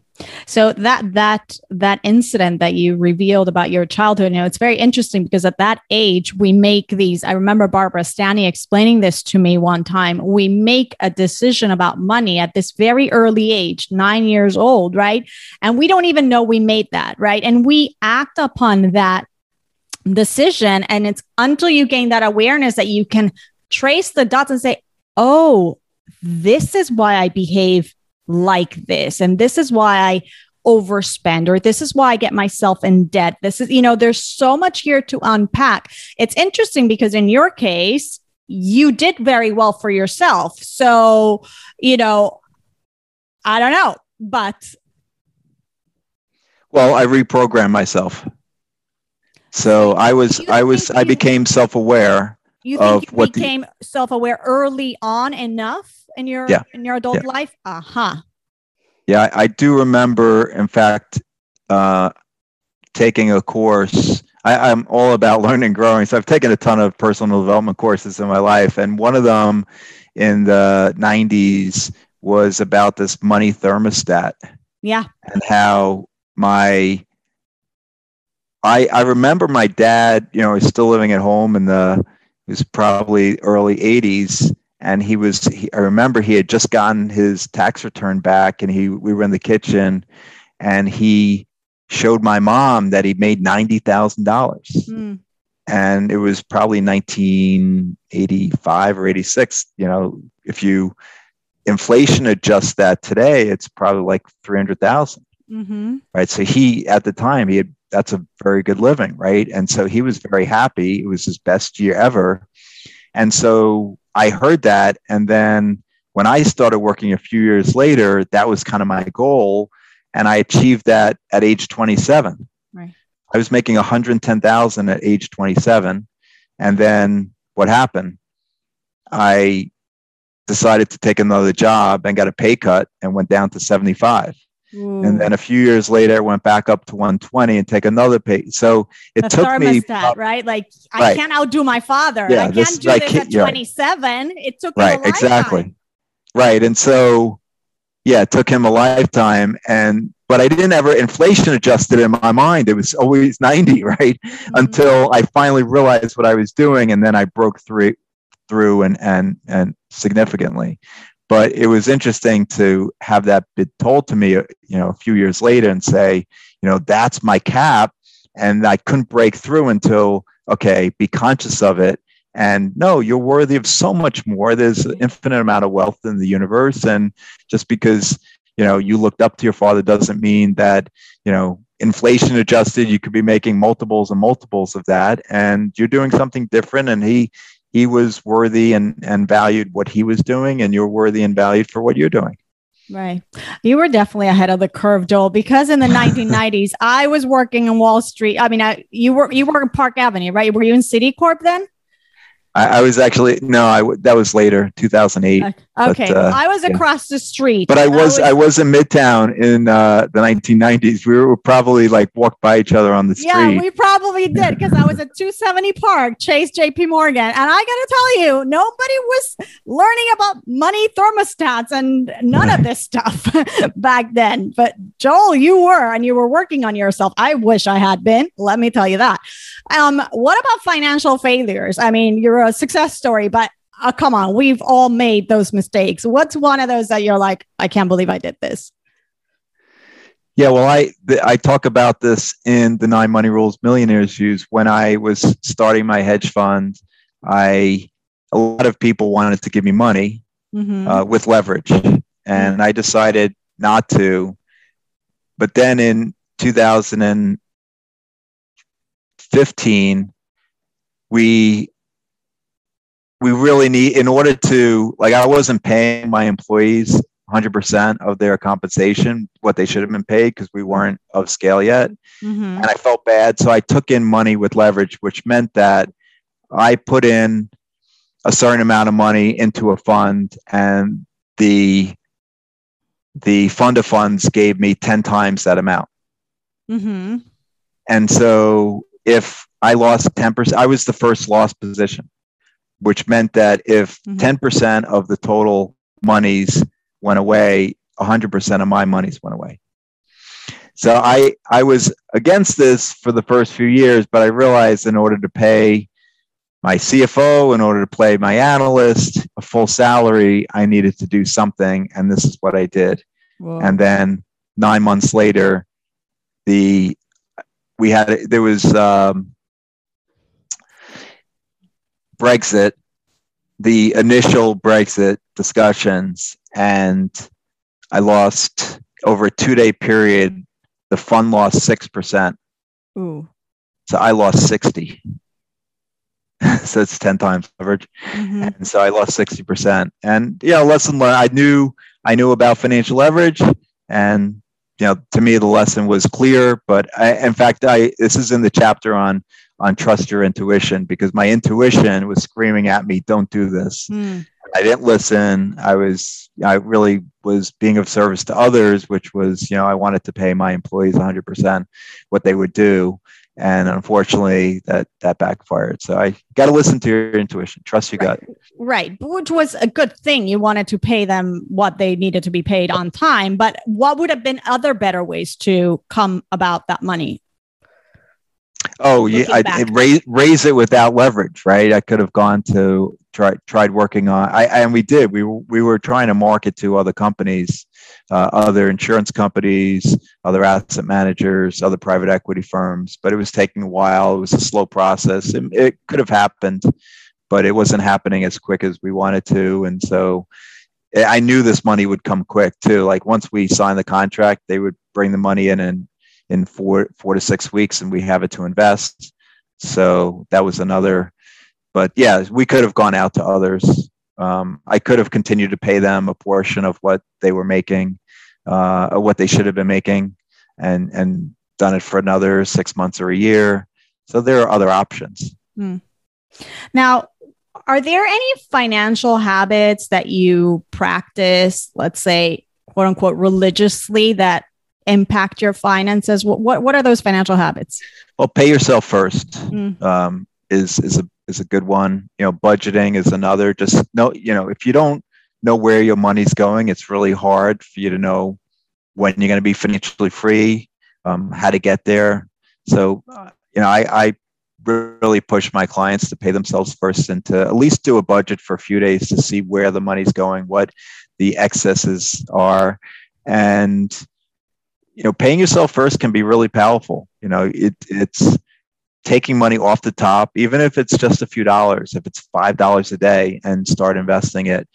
So that that that incident that you revealed about your childhood, you know, it's very interesting because at that age we make these. I remember Barbara Stanny explaining this to me one time. We make a decision about money at this very early age, nine years old, right? And we don't even know we made that, right? And we act upon that decision, and it's until you gain that awareness that you can trace the dots and say, "Oh, this is why I behave like this. And this is why I overspend or this is why I get myself in debt. This is, you know, there's so much here to unpack. It's interesting because in your case, you did very well for yourself. So, you know, I don't know, but well, I reprogrammed myself. So I was, I was, I became self-aware. You think you became the, self-aware early on enough in your yeah. in your adult yeah. life? Uh-huh. Yeah, I, I, do remember, in fact, uh, taking a course. I, I'm all about learning and growing. So I've taken a ton of personal development courses in my life. And one of them in the 90s was about this money thermostat. Yeah. And how my I I remember my dad, you know, was still living at home in the was probably early 80s and he was he, i remember he had just gotten his tax return back and he we were in the kitchen and he showed my mom that he made $90000 mm. and it was probably 1985 or 86 you know if you inflation adjust that today it's probably like 300000 mm-hmm. right so he at the time he had that's a very good living right and so he was very happy it was his best year ever and so I heard that. And then when I started working a few years later, that was kind of my goal. And I achieved that at age 27. Right. I was making 110,000 at age 27. And then what happened? I decided to take another job and got a pay cut and went down to 75. And then a few years later, it went back up to 120 and take another pay. So it the took me right. Like I right. can't outdo my father. Yeah, I can't do this at 27. Right. It took right exactly right. And so yeah, it took him a lifetime. And but I didn't ever inflation adjusted in my mind. It was always 90, right? Mm-hmm. Until I finally realized what I was doing, and then I broke through through and and and significantly but it was interesting to have that been told to me uh, you know a few years later and say you know that's my cap and i couldn't break through until okay be conscious of it. And no you're worthy of so much more. There's an infinite amount of wealth in the universe and just because you know you looked up to your father doesn't mean that you know inflation adjusted you could be making multiples and multiples of that. And you're doing something different and he he was worthy and, and valued what he was doing, and you're worthy and valued for what you're doing. Right. You were definitely ahead of the curve, Joel, because in the 1990s, I was working in Wall Street. I mean, I, you were you were in Park Avenue, right? Were you in Citicorp then? I, I was actually no, I that was later, 2008. Okay, but, uh, I was across the street. But I was, I was, I was in Midtown in uh, the 1990s. We were probably like walked by each other on the street. Yeah, we probably did because I was at 270 Park, Chase J.P. Morgan, and I got to tell you, nobody was learning about money thermostats and none of this stuff back then. But Joel, you were, and you were working on yourself. I wish I had been. Let me tell you that. Um, what about financial failures? I mean, you're a success story, but uh, come on, we've all made those mistakes. What's one of those that you're like, I can't believe I did this? Yeah, well, I I talk about this in the Nine Money Rules Millionaires use. When I was starting my hedge fund, I a lot of people wanted to give me money mm-hmm. uh, with leverage, and I decided not to. But then in 2015, we we really need in order to like i wasn't paying my employees 100% of their compensation what they should have been paid because we weren't of scale yet mm-hmm. and i felt bad so i took in money with leverage which meant that i put in a certain amount of money into a fund and the the fund of funds gave me 10 times that amount mm-hmm. and so if i lost 10% i was the first lost position which meant that if mm-hmm. 10% of the total monies went away, 100% of my monies went away. So I I was against this for the first few years, but I realized in order to pay my CFO, in order to pay my analyst a full salary, I needed to do something, and this is what I did. Whoa. And then nine months later, the we had there was um, Brexit, the initial Brexit discussions, and I lost over a two day period the fund lost six percent. Ooh. So I lost sixty. so it's ten times leverage, mm-hmm. and so I lost sixty percent. And yeah, lesson learned. I knew I knew about financial leverage, and you know, to me the lesson was clear. But I, in fact, I this is in the chapter on on trust your intuition because my intuition was screaming at me, "Don't do this." Mm. I didn't listen. I was, I really was being of service to others, which was, you know, I wanted to pay my employees 100% what they would do. And unfortunately, that that backfired. So I got to listen to your intuition, trust your right. gut. Right, which was a good thing. You wanted to pay them what they needed to be paid on time. But what would have been other better ways to come about that money? Oh yeah, I, raise raise it without leverage, right? I could have gone to tried tried working on. I and we did. We we were trying to market to other companies, uh, other insurance companies, other asset managers, other private equity firms, but it was taking a while. It was a slow process. It, it could have happened, but it wasn't happening as quick as we wanted to, and so. I knew this money would come quick too. Like once we signed the contract, they would bring the money in and in four four to six weeks, and we have it to invest. So that was another. But yeah, we could have gone out to others. Um, I could have continued to pay them a portion of what they were making, uh, what they should have been making, and and done it for another six months or a year. So there are other options. Hmm. Now, are there any financial habits that you practice, let's say, quote unquote, religiously that impact your finances? What what, what are those financial habits? Well, pay yourself first mm. um, is is a is a good one. You know, budgeting is another. Just know, you know, if you don't know where your money's going, it's really hard for you to know when you're going to be financially free, um, how to get there. So, you know, I, I really push my clients to pay themselves first and to at least do a budget for a few days to see where the money's going, what the excesses are, and you know, paying yourself first can be really powerful. You know, it, it's taking money off the top, even if it's just a few dollars, if it's five dollars a day, and start investing it.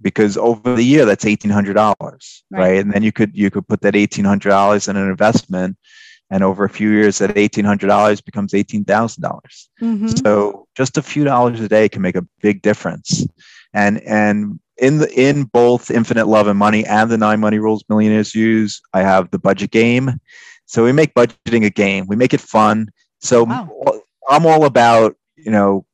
Because over the year, that's eighteen hundred dollars, right. right? And then you could you could put that eighteen hundred dollars in an investment, and over a few years, that eighteen hundred dollars becomes eighteen thousand dollars. Mm-hmm. So just a few dollars a day can make a big difference. And and in the in both Infinite Love and Money and the Nine Money Rules Millionaires use, I have the budget game. So we make budgeting a game. We make it fun. So wow. I'm all about you know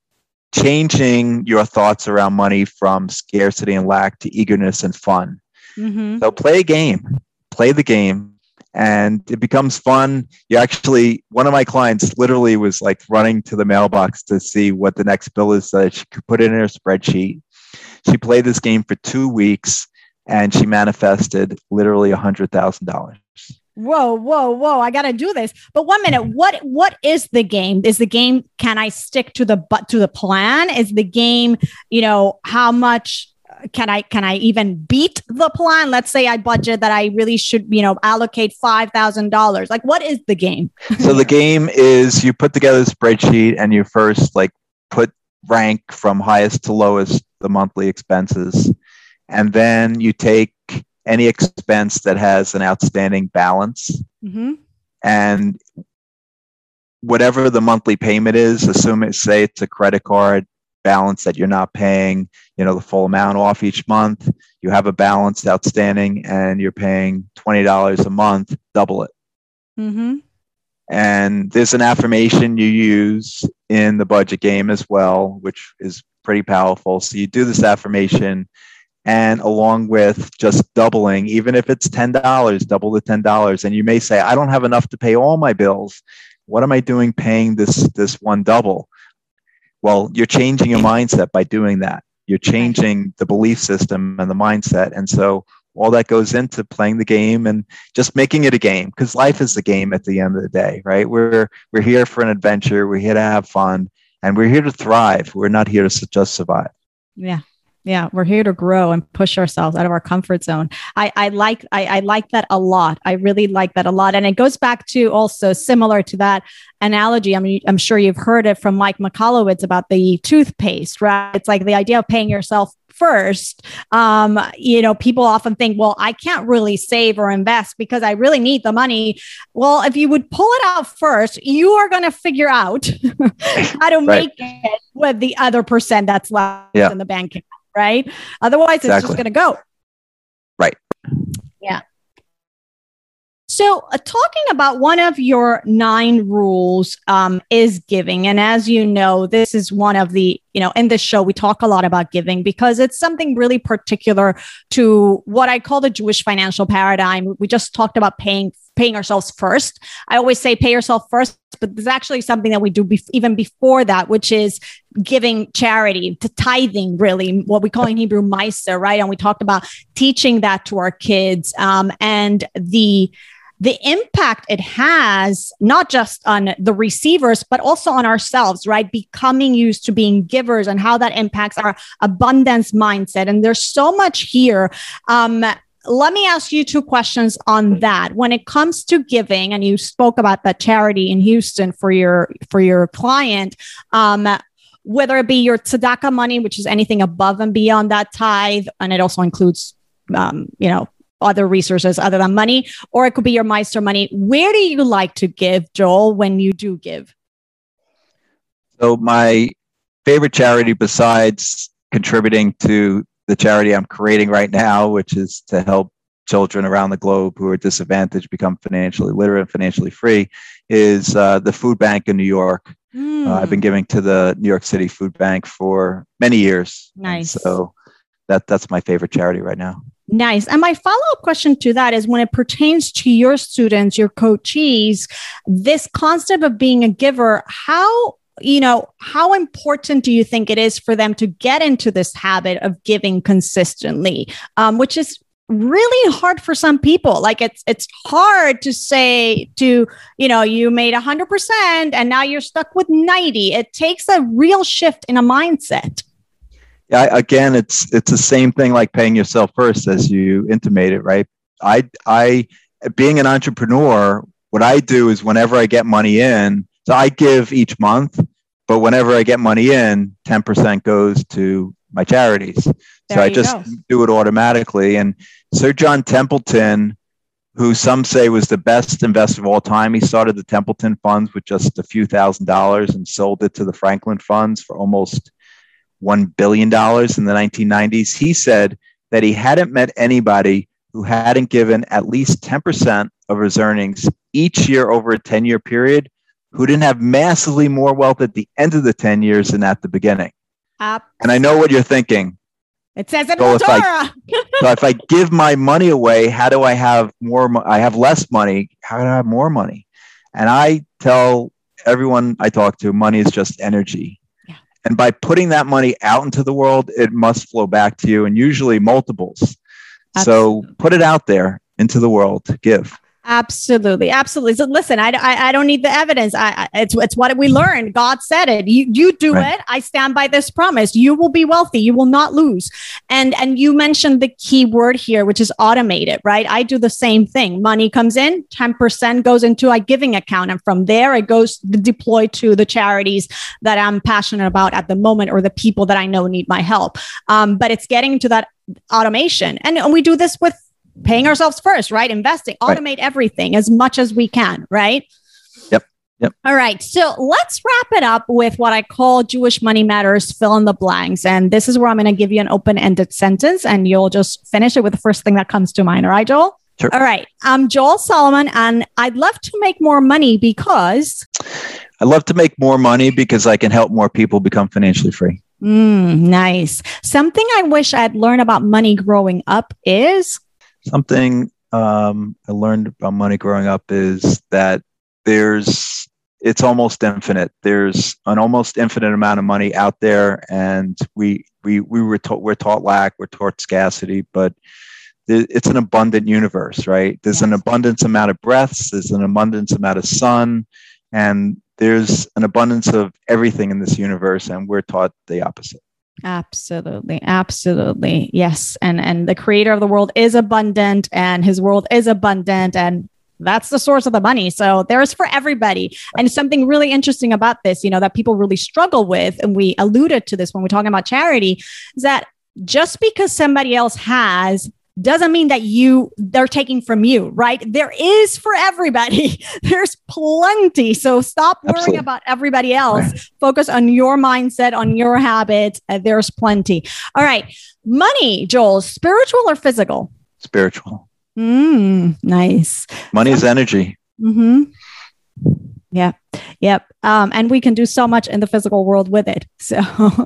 changing your thoughts around money from scarcity and lack to eagerness and fun. Mm-hmm. So play a game. Play the game. And it becomes fun. You actually, one of my clients literally was like running to the mailbox to see what the next bill is so that she could put it in her spreadsheet she played this game for two weeks and she manifested literally a hundred thousand dollars. Whoa, whoa, whoa! I got to do this. But one minute, mm-hmm. what what is the game? Is the game? Can I stick to the but to the plan? Is the game? You know how much uh, can I can I even beat the plan? Let's say I budget that I really should, you know, allocate five thousand dollars. Like, what is the game? so the game is you put together a spreadsheet and you first like put rank from highest to lowest the monthly expenses. And then you take any expense that has an outstanding balance. Mm-hmm. And whatever the monthly payment is, assume it, say it's a credit card balance that you're not paying, you know, the full amount off each month. You have a balance outstanding and you're paying $20 a month, double it. Mm-hmm. And there's an affirmation you use in the budget game as well, which is pretty powerful. So you do this affirmation, and along with just doubling, even if it's $10, double the $10. And you may say, I don't have enough to pay all my bills. What am I doing paying this, this one double? Well, you're changing your mindset by doing that. You're changing the belief system and the mindset. And so all that goes into playing the game and just making it a game because life is a game at the end of the day, right? We're we're here for an adventure. We're here to have fun, and we're here to thrive. We're not here to just survive. Yeah, yeah, we're here to grow and push ourselves out of our comfort zone. I, I like I, I like that a lot. I really like that a lot, and it goes back to also similar to that analogy. I mean, I'm sure you've heard it from Mike Michalowicz about the toothpaste, right? It's like the idea of paying yourself first. Um, you know, people often think, well, I can't really save or invest because I really need the money. Well, if you would pull it out first, you are going to figure out how to right. make it with the other percent that's left yeah. in the bank account right? Otherwise, exactly. it's just going to go. Right. Yeah. So, uh, talking about one of your nine rules um, is giving. And as you know, this is one of the, you know, in this show, we talk a lot about giving because it's something really particular to what I call the Jewish financial paradigm. We just talked about paying paying ourselves first. I always say pay yourself first, but there's actually something that we do be- even before that, which is giving charity to tithing, really, what we call in Hebrew maaser, right? And we talked about teaching that to our kids um, and the the impact it has not just on the receivers but also on ourselves right? Becoming used to being givers and how that impacts our abundance mindset. And there's so much here. Um, let me ask you two questions on that. When it comes to giving and you spoke about that charity in houston for your for your client um, whether it be your tzedakah money which is anything above and beyond that tithe and it also includes um, you know other resources other than money or it could be your maaser money where do you like to give joel when you do give so my favorite charity besides contributing to the charity I'm creating right now, which is to help children around the globe who are disadvantaged become financially literate and financially free, is uh, the Food Bank in New York. Mm. Uh, I've been hmm. giving to the New York City Food Bank for many years. Nice. So that that's my favorite charity right now. Nice. And my follow up question to that is when it pertains to your students, your coachees, this concept of being a giver, how you know, how important do you think it is for them to get into this habit of giving consistently, um, which is really hard for some people. Like it's it's hard to say to you know you made 100% and now you're stuck with 90 it takes a real shift in a mindset yeah again it's it's the same thing like paying yourself first as you intimated right i i being an entrepreneur what i do is whenever i get money in so I give each month, but whenever I get money in, 10% goes to my charities. There so I just go. do it automatically. And Sir John Templeton, who some say was the best investor of all time, he started the Templeton funds with just a few thousand dollars and sold it to the Franklin funds for almost $1 billion in the 1990s. He said that he hadn't met anybody who hadn't given at least 10% of his earnings each year over a 10 year period who didn't have massively more wealth at the end of the 10 years than at the beginning. Absolutely. And I know what you're thinking. It says it so the Torah. so if I give my money away, how do I have more? Mo- I have less money. How do I have more money? And I tell everyone I talk to, money is just energy. And by putting that money out into the world, it must flow back to you, and usually multiples. Absolutely. So put it out there into the world. Give. Absolutely, absolutely. So listen, I, I, I don't need the evidence. I, I, it's it's what we learned. God said it. You you do right. it. I stand by this promise. You will be wealthy. You will not lose. And and you mentioned the key word here, which is automated. Right. I do the same thing. Money comes in, ten percent goes into a giving account, and from there it goes deployed to the charities that I'm passionate about at the moment or the people that I know need my help. Um, but it's getting to that automation, and, and we do this with paying ourselves first, right? Investing, automate right. everything as much as we can, right? Yep. Yep. All right. So let's wrap it up with what I call Jewish Money Matters fill in the blanks. And this is where I'm going to give you an open ended sentence and you'll just finish it with the first thing that comes to mind. All right, Joel? Sure. All right. I'm Joel Salomon and I'd love to make more money because. I love to make more money because I can help more people become financially free. Mm, nice. Something I wish I'd learned about money growing up is something um, I learned about money growing up is that there's it's almost infinite. There's an almost infinite amount of money out there, and we we we were taught we're taught lack, we're taught scarcity, but it's an abundant universe, right? There's yes. an abundance amount of breaths, there's an abundance amount of sun, and there's an abundance of everything in this universe, and we're taught the opposite. Absolutely. Absolutely. Yes. And and the creator of the world is abundant and his world is abundant and that's the source of the money. So there's for everybody. And something really interesting about this, you know, that people really struggle with, and we alluded to this when we're talking about charity, is that just because somebody else has doesn't mean that you they're taking from you right? There is for everybody. There's plenty. So stop worrying Absolutely. about everybody else. Focus on your mindset on your habits. Uh, there's plenty. All right. Money joel spiritual or physical? Spiritual. Mm, nice. Money is energy. Mm-hmm. Yeah Yep. Um, and we can do so much in the physical world with it. So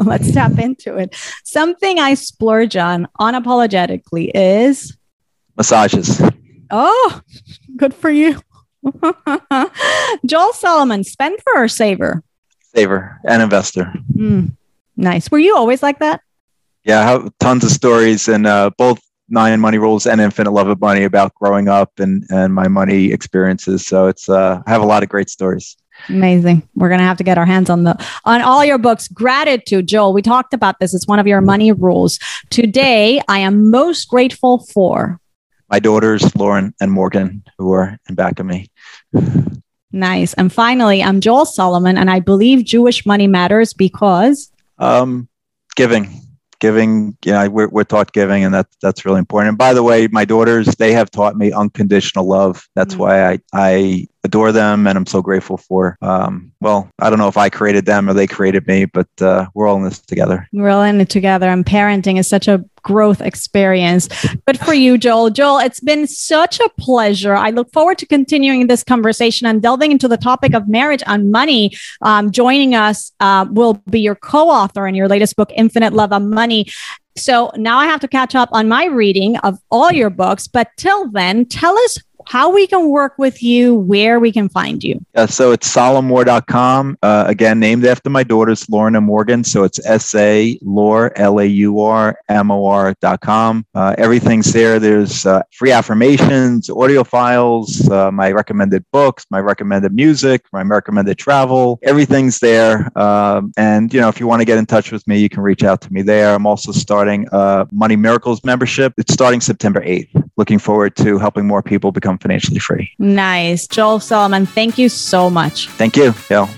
let's tap into it. Something I splurge on unapologetically is massages. Oh, good for you. Joel Salomon, spender or saver? Saver and investor. Mm, nice. Were you always like that? Yeah, I have tons of stories and uh, both nine money rules and infinite love of money about growing up and and my money experiences so it's uh i have a lot of great stories Amazing. We're going to have to get our hands on the on all your books. Gratitude, Joel. We talked about this. It's one of your money rules. Today, I am most grateful for my daughters, Lauren and Morgan, who are in back of me. Nice. And finally, I'm Joel Salomon, and I believe Jewish money matters because um, giving giving you know we're, we're taught giving and that's that's really important. And by the way my daughters they have taught me unconditional love. That's mm-hmm. why i i adore them and i'm so grateful for um, well i don't know if i created them or they created me but uh, we're all in this together. We're all in it together. And parenting is such a growth experience. But for you joel joel it's been such a pleasure. I look forward to continuing this conversation and delving into the topic of marriage and money. Um, joining us uh, will be your co-author in your latest book infinite love of money. So now I have to catch up on my reading of all your books. But till then, tell us how we can work with you, where we can find you. So it's salaurmor.com. Uh, again, named after my daughters, Lauren and Morgan. So it's S A Laur, L A U R M O R.com. Uh, everything's there. There's uh, free affirmations, audio files, uh, my recommended books, my recommended music, my recommended travel. Everything's there. Um, and, you know, if you want to get in touch with me, you can reach out to me there. I'm also starting a Money Miracles membership. It's starting September 8th. Looking forward to helping more people become financially free. Nice. Joel Salomon, thank you so much. Thank you. Yeah.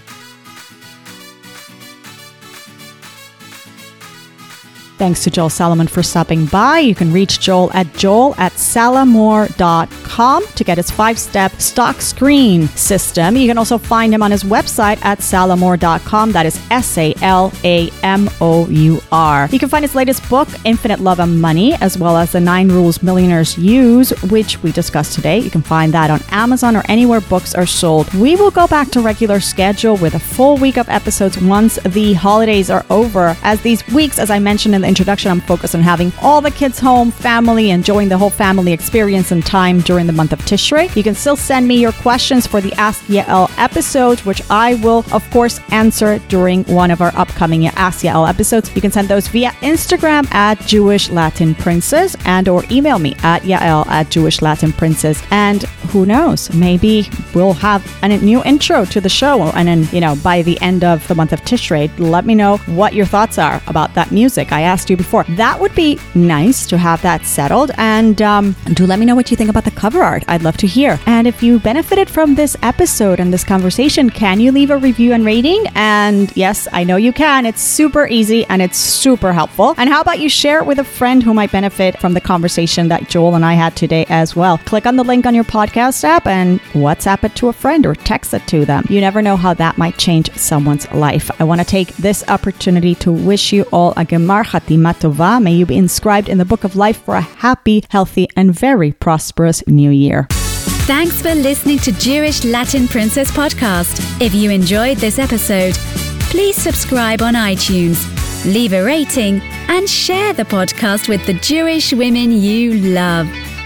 Thanks to Joel Salomon for stopping by. You can reach Joel at joel at salaurmor.com to get his five step stock screen system. You can also find him on his website at salaurmor.com. That is S A L A M O U R. You can find his latest book, Infinite Love and Money, as well as The Nine Rules Millionaires Use, which we discussed today. You can find that on Amazon or anywhere books are sold. We will go back to regular schedule with a full week of episodes once the holidays are over, as these weeks, as I mentioned in the introduction, I'm focused on having all the kids home, family, enjoying the whole family experience and time during the month of Tishrei. You can still send me your questions for the Ask Yael episode, which I will, of course, answer during one of our upcoming Ask Yael episodes. You can send those via Instagram at Jewish Latin Princess and or email me at Yael at Jewish Latin Princess. And who knows, maybe we'll have a new intro to the show. And then, you know, by the end of the month of Tishrei, let me know what your thoughts are about that music. I asked asked you before. That would be nice to have that settled. And um, do let me know what you think about the cover art. I'd love to hear. And if you benefited from this episode and this conversation, can you leave a review and rating? And yes, I know you can. It's super easy and it's super helpful. And how about you share it with a friend who might benefit from the conversation that Joel and I had today as well? Click on the link on your podcast app and WhatsApp it to a friend or text it to them. You never know how that might change someone's life. I want to take this opportunity to wish you all a Gemar Chatima Tova. May you be inscribed in the book of life for a happy, healthy, and very prosperous new year. Thanks for listening to Jewish Latin Princess Podcast. If you enjoyed this episode, please subscribe on iTunes, leave a rating, and share the podcast with the Jewish women you love.